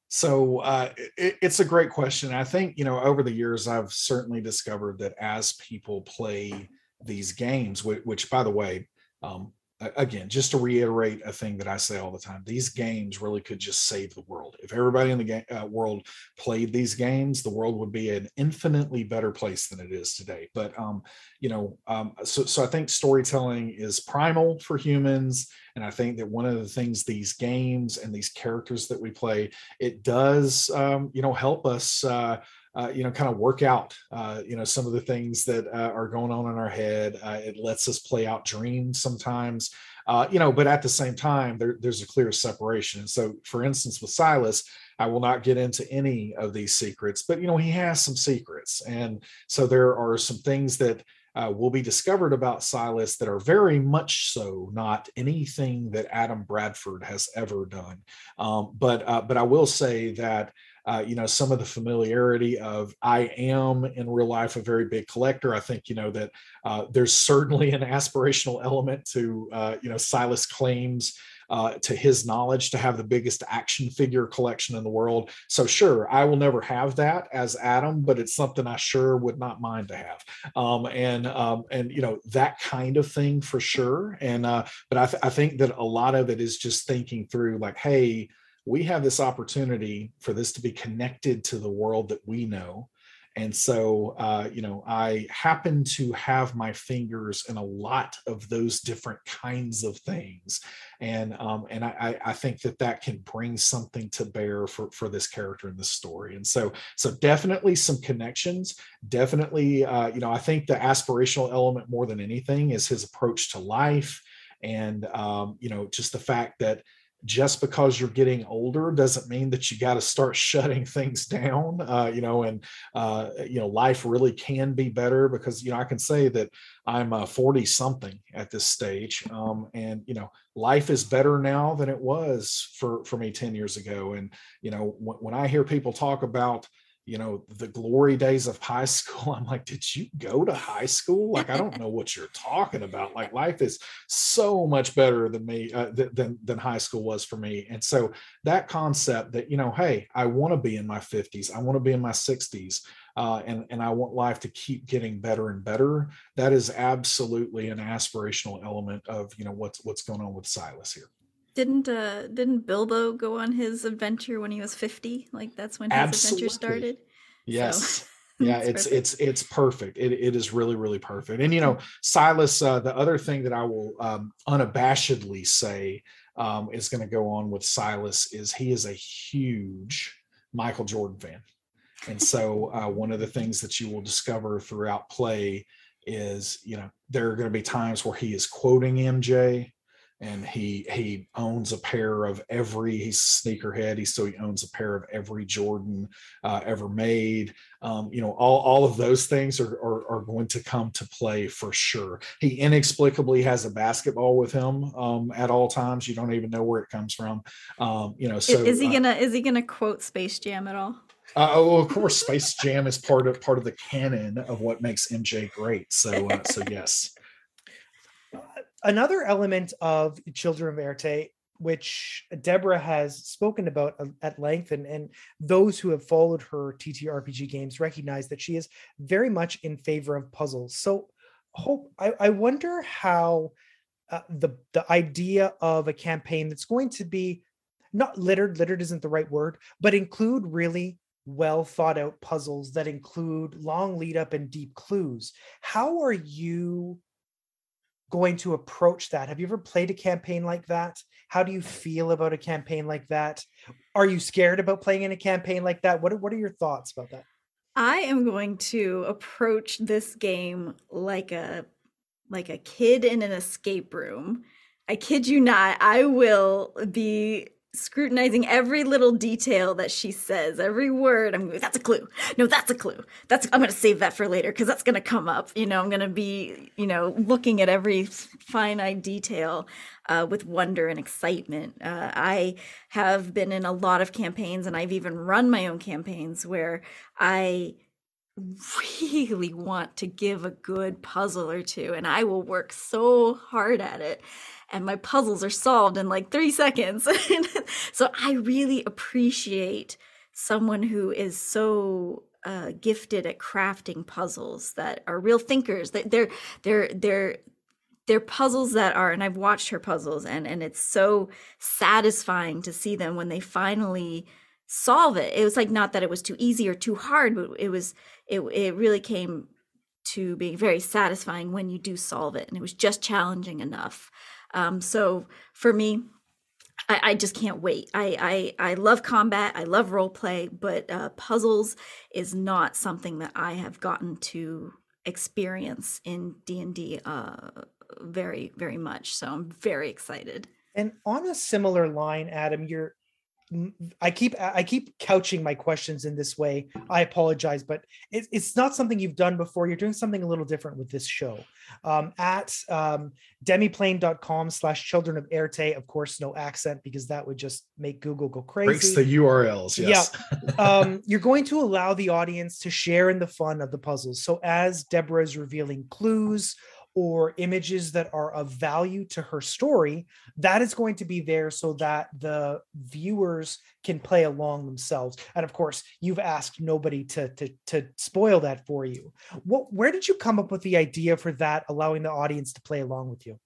So uh, it, it's a great question. I think, you know, over the years, I've certainly discovered that as people play these games, which, which by the way, um, again, just to reiterate a thing that I say all the time, these games really could just save the world. If everybody in the uh, world played these games, the world would be an infinitely better place than it is today. But um, you know, um, so so I think storytelling is primal for humans, and I think that one of the things these games and these characters that we play, it does um, you know help us. Uh, uh, you know, kind of work out, uh, you know, some of the things that uh, are going on in our head. Uh, it lets us play out dreams sometimes, uh, you know, but at the same time, there, there's a clear separation. so, for instance, with Silas, I will not get into any of these secrets, but, you know, he has some secrets. And so there are some things that uh, will be discovered about Silas that are very much so not anything that Adam Bradford has ever done. Um, but uh, but I will say that uh, you know some of the familiarity of i am in real life a very big collector. I think you know that uh, there's certainly an aspirational element to uh, you know silas claims uh, to his knowledge to have the biggest action figure collection in the world. So sure i will never have that as adam but it's something i sure would not mind to have. Um, and um, and you know that kind of thing for sure. And uh, but I, th- I think that a lot of it is just thinking through like hey we have this opportunity for this to be connected to the world that we know. And so uh, you know i happen to have my fingers in a lot of those different kinds of things. And um, and I, I think that that can bring something to bear for for this character in this story. And so so definitely some connections. Definitely uh, you know i think the aspirational element more than anything is his approach to life. And um, you know just the fact that just because you're getting older doesn't mean that you got to start shutting things down uh, you know and uh, you know life really can be better because you know i can say that i'm uh, 40 something at this stage um, and you know life is better now than it was for for me 10 years ago. And you know when i hear people talk about you know the glory days of high school i'm like did you go to high school like i don't know what you're talking about like life is so much better than me uh, th- than than high school was for me and so that concept that you know hey i want to be in my 50s i want to be in my 60s uh, and and I want life to keep getting better and better. That is absolutely an aspirational element of you know what's what's going on with Silas here. Didn't uh didn't Bilbo go on his adventure when he was 50? Like that's when his Absolutely. adventure started. Yes. So, yeah, it's perfect. it's it's perfect. It, it is really really perfect. And you know, Silas. Uh, the other thing that I will um, unabashedly say um, is going to go on with Silas is he is a huge Michael Jordan fan, and so uh, one of the things that you will discover throughout play is you know there are going to be times where he is quoting MJ and he he owns a pair of every he's sneakerhead. He so he owns a pair of every jordan uh, ever made. Um, you know all, all of those things are, are, are going to come to play for sure. He inexplicably has a basketball with him um, at all times. You don't even know where it comes from. Um, you know so is he uh, gonna uh, is he gonna quote space jam at all? Uh, oh, of course, Space Jam is part of part of the canon of what makes MJ great. So, uh, so yes another element of Children of Éarte, which Deborah has spoken about at length, and, and those who have followed her TTRPG games recognize that she is very much in favor of puzzles. So, Hope, I, I wonder how uh, the the idea of a campaign that's going to be not littered, littered isn't the right word, but include really well thought out puzzles that include long lead up and deep clues. How are you going to approach that? Have you ever played a campaign like that? How do you feel about a campaign like that? Are you scared about playing in a campaign like that? What are, what are your thoughts about that? I am going to approach this game like a like a kid in an escape room. I kid you not, I will be scrutinizing every little detail that she says, every word. I'm that's a clue. No, that's a clue. That's I'm going to save that for later because that's going to come up. You know, I'm going to be, you know, looking at every finite detail uh, with wonder and excitement. Uh, I have been in a lot of campaigns, and I've even run my own campaigns where I really want to give a good puzzle or two, and I will work so hard at it and my puzzles are solved in like three seconds. so I really appreciate someone who is so uh, gifted at crafting puzzles that are real thinkers. They're they're they're they're puzzles that are and I've watched her puzzles and and it's so satisfying to see them when they finally solve it. It was like not that it was too easy or too hard, but it was it it really came to being very satisfying when you do solve it and it was just challenging enough. Um, so for me, I, I, just can't wait. I, I I love combat. I love role play, but uh, puzzles is not something that I have gotten to experience in D and D uh, very very much. So I'm very excited. And on a similar line, Adam, you're I keep I keep couching my questions in this way. I apologize, but it, it's not something you've done before. You're doing something a little different with this show. Um, at um, demiplane.com slash children of Erte, of course, no accent because that would just make Google go crazy. Breaks the URLs, yes. Yeah. um, you're going to allow the audience to share in the fun of the puzzles. So as Deborah is revealing clues or images that are of value to her story, that is going to be there so that the viewers can play along themselves. And of course, you've asked nobody to to to spoil that for you. What where did you come up with the idea for that, allowing the audience to play along with you?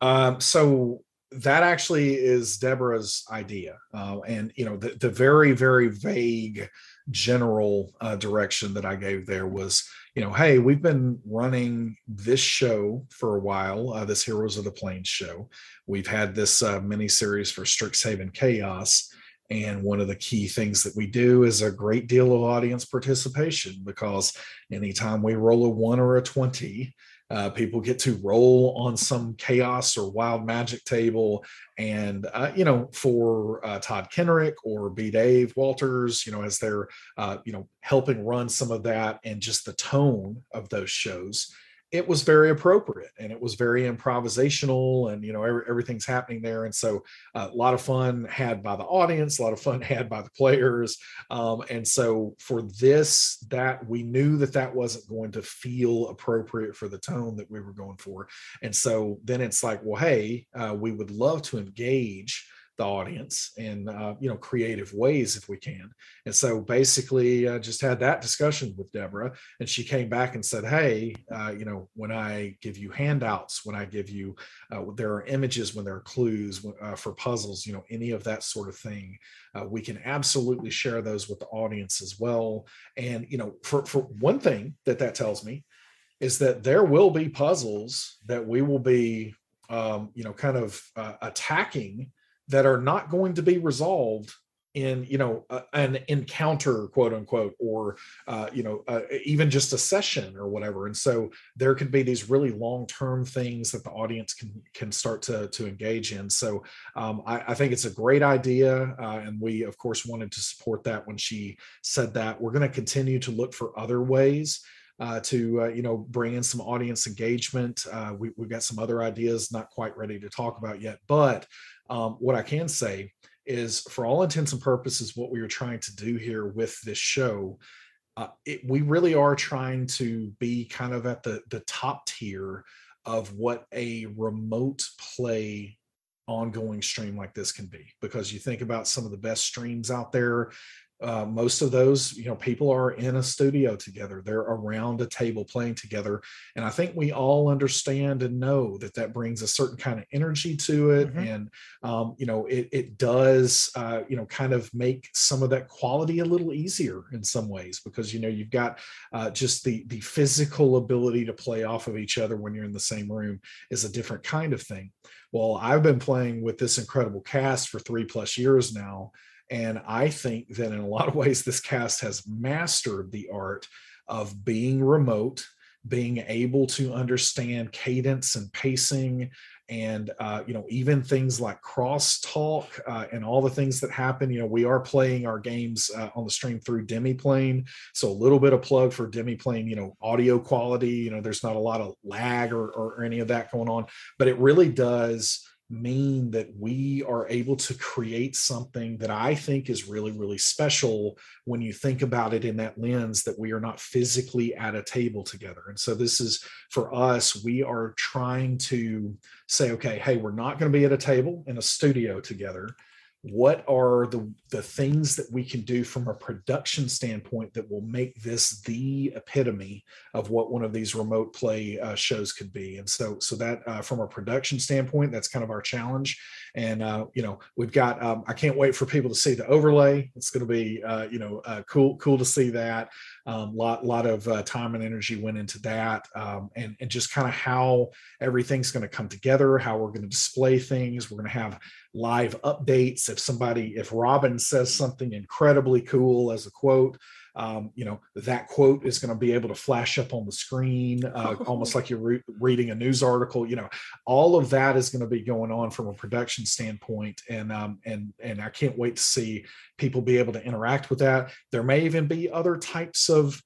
Um, so that actually is Deborah's idea, uh, and you know the the very very vague general uh, direction that I gave there was you know, hey, we've been running this show for a while, uh, this Heroes of the Planes show. We've had this uh, mini series for Strixhaven Chaos. And one of the key things that we do is a great deal of audience participation because anytime we roll a one or a 20, uh, people get to roll on some chaos or wild magic table. And, uh, you know, for uh, Todd Kenreck or B. Dave Walters, you know, as they're, uh, you know, helping run some of that and just the tone of those shows, it was very appropriate and it was very improvisational and you know every, everything's happening there. And so uh, a lot of fun had by the audience a lot of fun had by the players. Um, and so for this that we knew that that wasn't going to feel appropriate for the tone that we were going for. And so then it's like well hey uh, we would love to engage the audience in uh, you know creative ways if we can. And so basically uh, just had that discussion with deborah and she came back and said hey uh, you know when i give you handouts when i give you uh, there are images when there are clues uh, for puzzles you know any of that sort of thing uh, we can absolutely share those with the audience as well. And you know for, for one thing that that tells me is that there will be puzzles that we will be um, you know kind of attacking that are not going to be resolved in you know an encounter quote unquote or uh, you know uh, even just a session or whatever. And so there could be these really long term things that the audience can can start to to engage in. So um, I, I, think it's a great idea uh, and we of course wanted to support that when she said that. We're going to continue to look for other ways uh, to uh, you know bring in some audience engagement. Uh, we, have got some other ideas, not quite ready to talk about yet, but um, what I can say is, for all intents and purposes, what we are trying to do here with this show, uh, it, we really are trying to be kind of at the the top tier of what a remote play ongoing stream like this can be. Because you think about some of the best streams out there uh, most of those you know people are in a studio together. They're around a table playing together. And i think we all understand and know that that brings a certain kind of energy to it. Mm-hmm. and um, you know it, it does uh, you know kind of make some of that quality a little easier in some ways because you know you've got uh, just the the physical ability to play off of each other when you're in the same room is a different kind of thing. Well i've been playing with this incredible cast for three plus years now and I think that in a lot of ways, this cast has mastered the art of being remote, being able to understand cadence and pacing and uh, you know even things like crosstalk uh, and all the things that happen. You know we are playing our games uh, on the stream through demiplane. So a little bit of plug for demiplane you know audio quality you know there's not a lot of lag or, or any of that going on but it really does mean that we are able to create something that I think is really, really special when you think about it in that lens that we are not physically at a table together. And so, this is for us, we are trying to say, okay, hey, we're not going to be at a table in a studio together. What are the the things that we can do from a production standpoint that will make this the epitome of what one of these remote play uh, shows could be? And so so that uh, from a production standpoint that's kind of our challenge. And uh, you know we've got um, i can't wait for people to see the overlay. It's going to be uh, you know uh, cool cool to see that um, a lot lot of uh, time and energy went into that um, and and just kind of how everything's going to come together how we're going to display things we're going to have live updates. If somebody if robin says something incredibly cool as a quote um, you know that quote is going to be able to flash up on the screen uh, almost like you're re- reading a news article you know all of that is going to be going on from a production standpoint and um, and and i can't wait to see people be able to interact with that there may even be other types of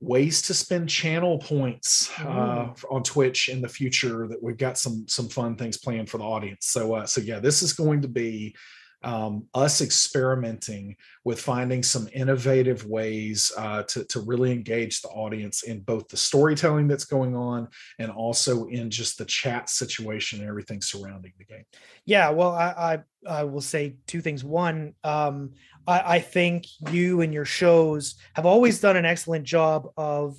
ways to spend channel points uh, mm. on Twitch in the future that we've got some some fun things planned for the audience. So uh, so yeah, this is going to be um, us experimenting with finding some innovative ways uh, to, to really engage the audience in both the storytelling that's going on and also in just the chat situation and everything surrounding the game. Yeah, well, I I, I will say two things. One, um, I, I think you and your shows have always done an excellent job of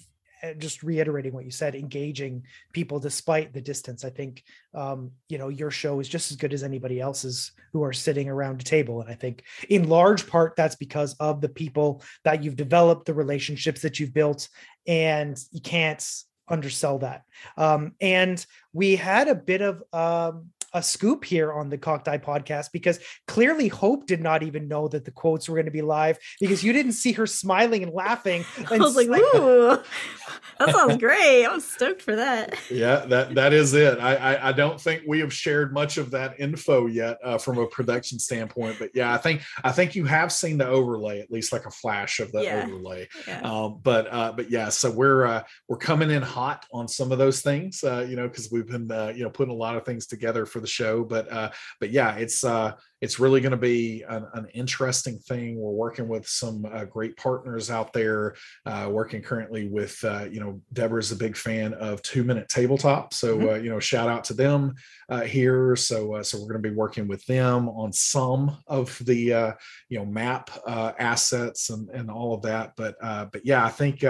just reiterating what you said, engaging people despite the distance. I think um, you know your show is just as good as anybody else's who are sitting around a table, and I think in large part that's because of the people that you've developed, the relationships that you've built, and you can't undersell that. Um, and we had a bit of um, a scoop here on the Cocked Eye podcast because clearly Hope did not even know that the quotes were going to be live because you didn't see her smiling and laughing. And I was like, "Ooh, that sounds great! I'm stoked for that." Yeah, that that is it. I I, I don't think we have shared much of that info yet uh, from a production standpoint, but yeah, I think I think you have seen the overlay, at least like a flash of the yeah. overlay. Yeah. Um, but uh, but yeah, so we're uh, we're coming in hot on some of those things, uh, you know, because we've been uh, you know putting a lot of things together for the show. But uh, but yeah, it's uh, it's really going to be an, an, interesting thing. We're working with some uh, great partners out there. Uh, working currently with uh, you know Deborah's a big fan of Two Minute Tabletop, so mm-hmm. uh, you know shout out to them uh, here. So uh, so we're going to be working with them on some of the uh, you know map uh, assets and and all of that. But uh, but yeah, I think.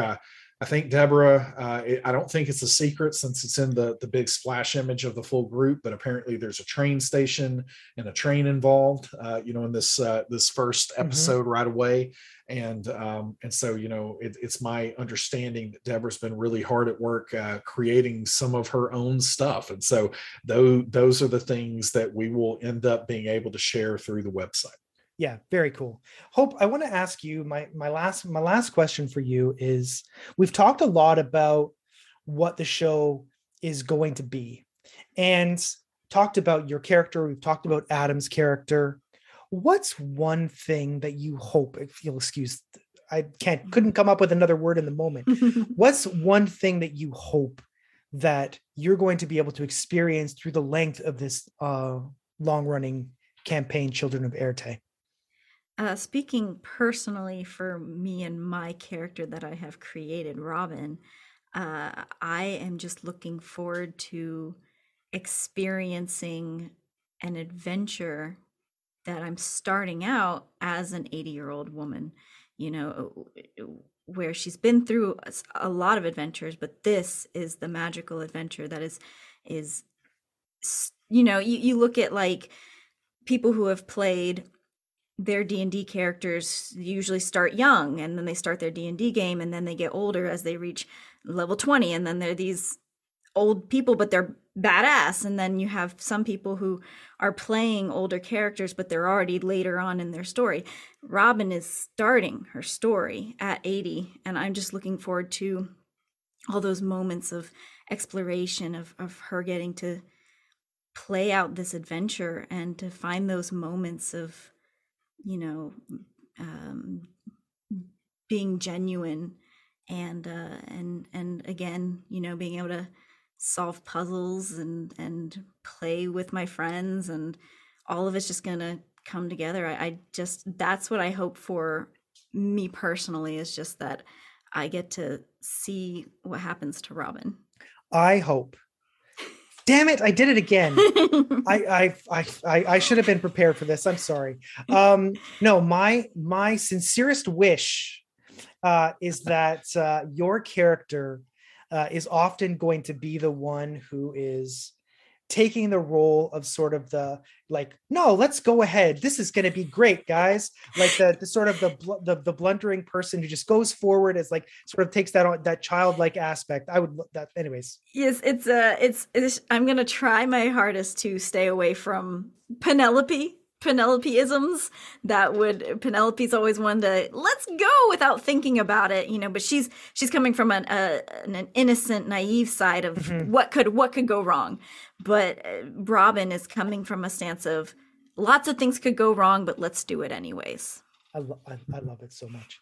I think Deborah. Uh, it, I don't think it's a secret since it's in the the big splash image of the full group. But apparently, there's a train station and a train involved. Uh, you know, in this uh, this first mm-hmm. episode mm-hmm. right away, and um, and so you know, it, it's my understanding that Deborah's been really hard at work uh, creating some of her own stuff, and so those those are the things that we will end up being able to share through the website yeah very cool. Hope i want to ask you my my last my last question for you is we've talked a lot about what the show is going to be and talked about your character we've talked about adam's character. What's one thing that you hope if you'll excuse i can't couldn't come up with another word in the moment. What's one thing that you hope that you're going to be able to experience through the length of this uh, long running campaign children of Éarte uh, speaking personally for me and my character that I have created, Robin, uh, I am just looking forward to experiencing an adventure that I'm starting out as an 80 year old woman, you know, where she's been through a lot of adventures, but this is the magical adventure that is, is, you know, you, you look at like people who have played their D&D characters usually start young and then they start their D&D game and then they get older as they reach level 20 and then they're these old people but they're badass and then you have some people who are playing older characters but they're already later on in their story. Robin is starting her story at 80 and I'm just looking forward to all those moments of exploration of of her getting to play out this adventure and to find those moments of you know, um, being genuine and uh, and and again, you know, being able to solve puzzles and and play with my friends and all of it's just gonna come together. I, I just that's what I hope for me personally is just that I get to see what happens to Robin. I hope damn it! I did it again. I, I I I should have been prepared for this. I'm sorry. Um, no, my my sincerest wish uh, is that uh, your character uh, is often going to be the one who is taking the role of sort of the like no let's go ahead this is going to be great guys like the, the sort of the, the the blundering person who just goes forward as like sort of takes that on that childlike aspect i would that anyways yes it's uh it's, it's i'm going to try my hardest to stay away from penelope Penelope isms that would Penelope's always one to let's go without thinking about it, you know. But she's she's coming from an a, an innocent, naive side of mm-hmm. what could what could go wrong. But uh, Robin is coming from a stance of lots of things could go wrong, but let's do it anyways. I, lo- I, I love it so much.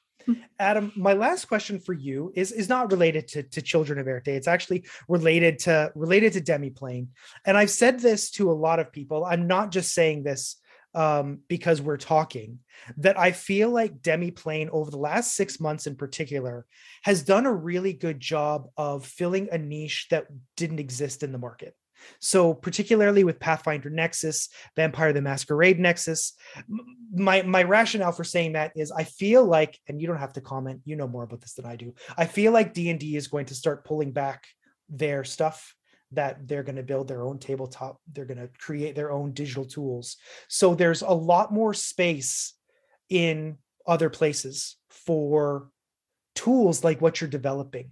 Adam, my last question for you is is not related to, to Children of Éarte. It's actually related to related to Demiplane. And I've said this to a lot of people. I'm not just saying this um, because we're talking that I feel like Demiplane over the last six months in particular has done a really good job of filling a niche that didn't exist in the market. So, particularly with Pathfinder Nexus, Vampire the Masquerade Nexus, my my rationale for saying that is I feel like, and you don't have to comment, you know more about this than I do. I feel like D and D is going to start pulling back their stuff that they're going to build their own tabletop they're going to create their own digital tools so there's a lot more space in other places for tools like what you're developing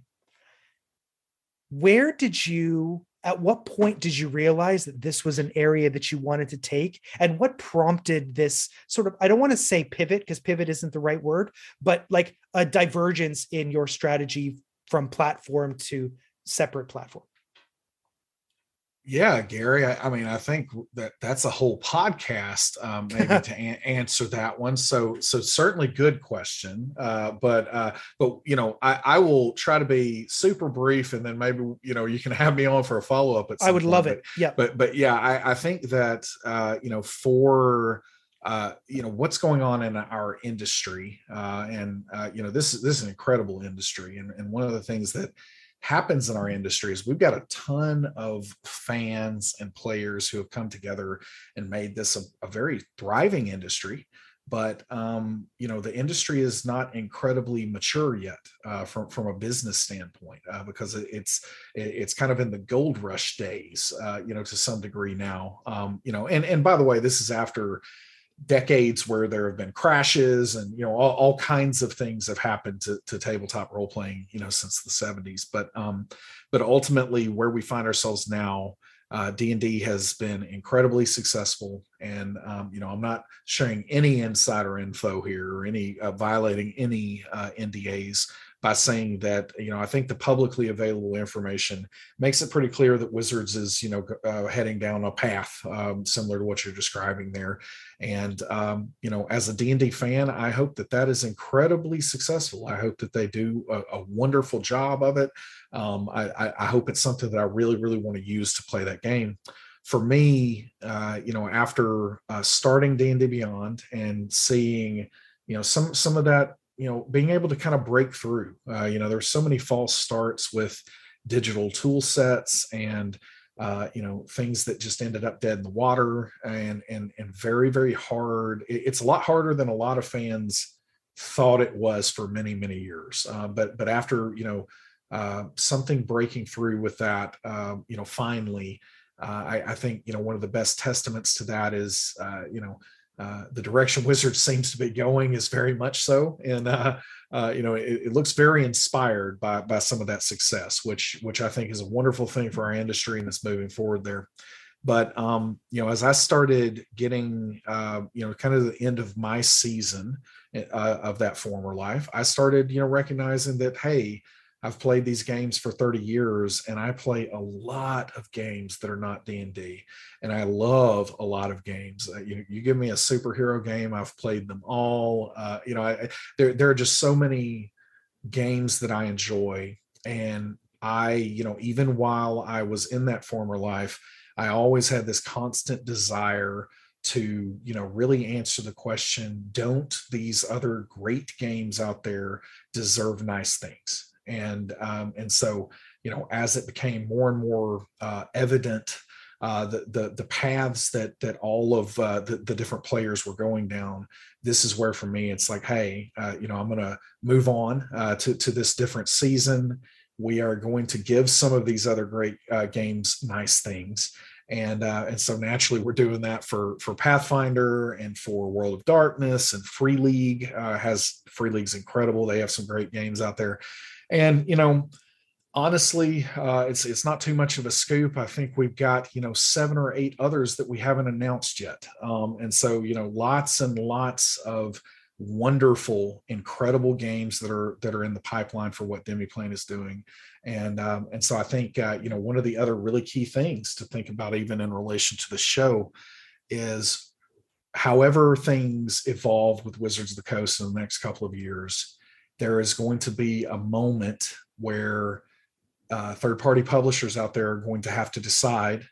where did you at what point did you realize that this was an area that you wanted to take? And what prompted this sort of i don't want to say pivot because pivot isn't the right word but like a divergence in your strategy from platform to separate platform yeah, Gary. I, I, mean, I think that that's a whole podcast, um, maybe to answer that one. So, so certainly good question. Uh, but, uh, but you know, I, I, will try to be super brief, and then maybe you know you can have me on for a follow up. I would point. love it. Yeah. But, but yeah, I, I think that uh, you know for uh, you know what's going on in our industry, uh, and uh, you know this is this is an incredible industry, and, and one of the things that happens in our industry is we've got a ton of fans and players who have come together and made this a, a very thriving industry. But um, you know the industry is not incredibly mature yet uh, from from a business standpoint uh, because it's it's kind of in the gold rush days uh, you know to some degree now. Um, you know and and by the way this is after decades where there have been crashes and you know all, all kinds of things have happened to, to tabletop role playing you know since the 70s but um but ultimately where we find ourselves now uh, d&d has been incredibly successful. And um, you know i'm not sharing any insider info here or any uh, violating any uh, ndas by saying that you know I think the publicly available information makes it pretty clear that Wizards is you know uh, heading down a path um, similar to what you're describing there, and um, you know as a D&D fan, I hope that that is incredibly successful. I hope that they do a, a wonderful job of it. Um, I, I, hope it's something that I really really want to use to play that game. For me, uh, you know, after uh, starting D&D Beyond and seeing you know some some of that you know being able to kind of break through uh, you know there's so many false starts with digital tool sets and uh, you know things that just ended up dead in the water and and and very very hard. It's a lot harder than a lot of fans thought it was for many many years. Uh, but but after you know uh, something breaking through with that um, you know finally uh, I, I, think you know one of the best testaments to that is uh, you know uh, the direction Wizards seems to be going is very much so, and uh, uh, you know it, it, looks very inspired by by some of that success, which which I think is a wonderful thing for our industry and it's moving forward there. But um, you know, as I started getting uh, you know kind of the end of my season uh, of that former life, I started you know recognizing that hey, I've played these games for 30 years and I play a lot of games that are not D&D and I love a lot of games. Uh, you, you give me a superhero game, I've played them all. Uh, you know, I, there, there are just so many games that I enjoy and I, you know, even while I was in that former life, I always had this constant desire to you know really answer the question don't these other great games out there deserve nice things and um, and so you know as it became more and more uh, evident uh, the, the the paths that that all of uh, the, the different players were going down. This is where for me it's like, hey, uh, you know, I'm going to move on uh, to to this different season. We are going to give some of these other great uh, games nice things. And uh, and so naturally we're doing that for for Pathfinder and for World of Darkness and Free League has Free League's incredible. They have some great games out there, and you know honestly, uh, it's it's not too much of a scoop. I think we've got you know seven or eight others that we haven't announced yet, um, and so you know lots and lots of wonderful, incredible games that are that are in the pipeline for what Demiplane is doing, and um, and so I think uh, you know one of the other really key things to think about even in relation to the show is however things evolve with Wizards of the Coast in the next couple of years, there is going to be a moment where uh, third party publishers out there are going to have to decide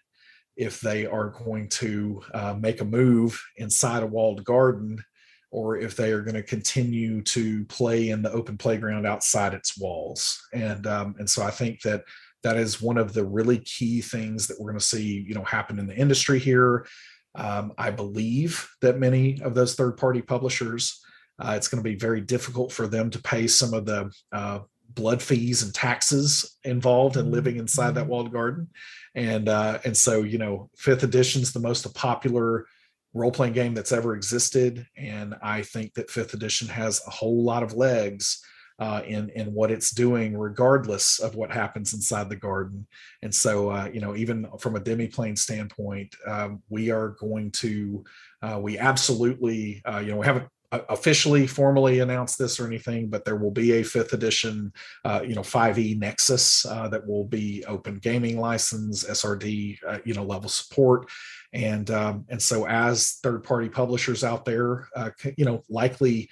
if they are going to uh, make a move inside a walled garden or if they are going to continue to play in the open playground outside its walls. And um, and so I think that that is one of the really key things that we're going to see, you know, happen in the industry here. Um, I believe that many of those third party publishers, uh, it's going to be very difficult for them to pay some of the uh, blood fees and taxes involved in living inside that mm-hmm. walled garden. And uh, and so you know fifth edition is the most popular role-playing game that's ever existed. And i think that fifth edition has a whole lot of legs uh, in in what it's doing regardless of what happens inside the garden. And so uh, you know even from a demiplane standpoint um, we are going to uh, we absolutely uh, you know we haven't officially formally announced this or anything, but there will be a fifth edition, uh, you know, 5e Nexus uh, that will be open gaming license, SRD, uh, you know, level support. And um, and so as third party publishers out there, uh, you know, likely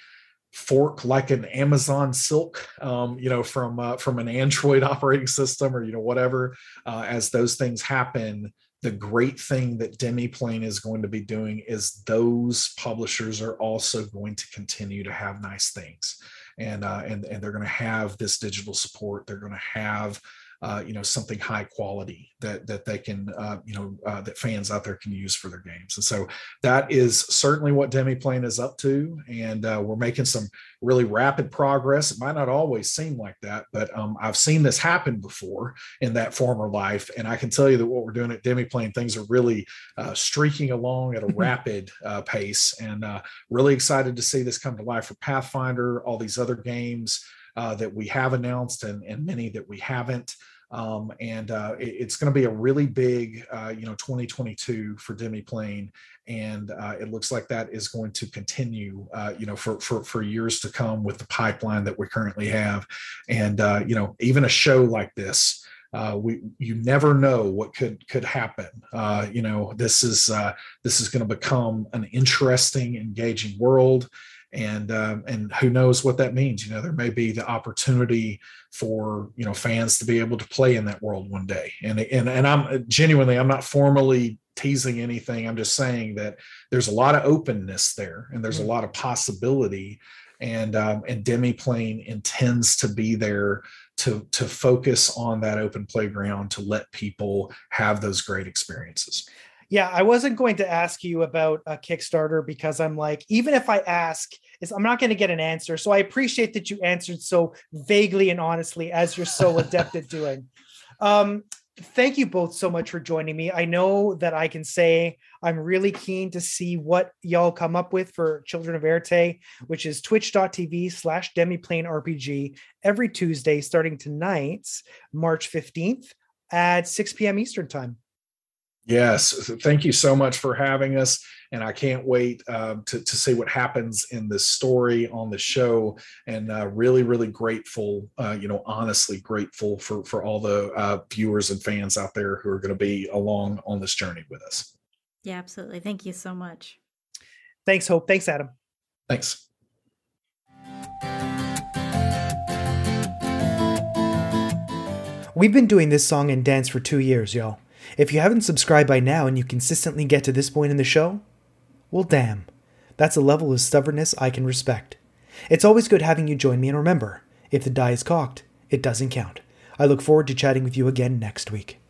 fork like an Amazon Silk, um, you know, from uh, from an Android operating system or you know whatever. Uh, as those things happen, the great thing that Demiplane is going to be doing is those publishers are also going to continue to have nice things, and uh, and and they're going to have this digital support. They're going to have uh, you know something high quality that that they can uh, you know uh, that fans out there can use for their games. And so that is certainly what demiplane is up to. And uh, we're making some really rapid progress. It might not always seem like that but um, i've seen this happen before in that former life. And i can tell you that what we're doing at demiplane things are really uh, streaking along at a rapid uh, pace. And really excited to see this come to life for pathfinder all these other games uh, that we have announced and, and many that we haven't. Um, and uh, it, it's going to be a really big, uh, you know, 2022 for Demiplane, and uh, it looks like that is going to continue, uh, you know, for, for for years to come with the pipeline that we currently have. And uh, you know, even a show like this, we you never know what could could happen. You know, this is this is going to become an interesting, engaging world and um, and who knows what that means you know there may be the opportunity for you know fans to be able to play in that world one day. And and, and i'm genuinely i'm not formally teasing anything. I'm just saying that there's a lot of openness there and there's a lot of possibility. And um, and demiplane intends to be there to to focus on that open playground to let people have those great experiences yeah, I wasn't going to ask you about a Kickstarter because I'm like, even if I ask, I'm not going to get an answer. So I appreciate that you answered so vaguely and honestly, as you're so adept at doing. Um, thank you both so much for joining me. I know that I can say I'm really keen to see what y'all come up with for Children of Éarte, which is twitch.tv slash demiplane RPG every Tuesday starting tonight, March 15th at 6 p.m. Eastern time. Yes, thank you so much for having us, and I can't wait uh, to to see what happens in this story on the show. And uh, really, really grateful, uh, you know, honestly grateful for for all the uh, viewers and fans out there who are going to be along on this journey with us. Yeah, absolutely. Thank you so much. Thanks, Hope. Thanks, Adam. Thanks. We've been doing this song and dance for two years, y'all. If you haven't subscribed by now and you consistently get to this point in the show, well, damn. That's a level of stubbornness I can respect. It's always good having you join me, and remember, if the die is cocked, it doesn't count. I look forward to chatting with you again next week.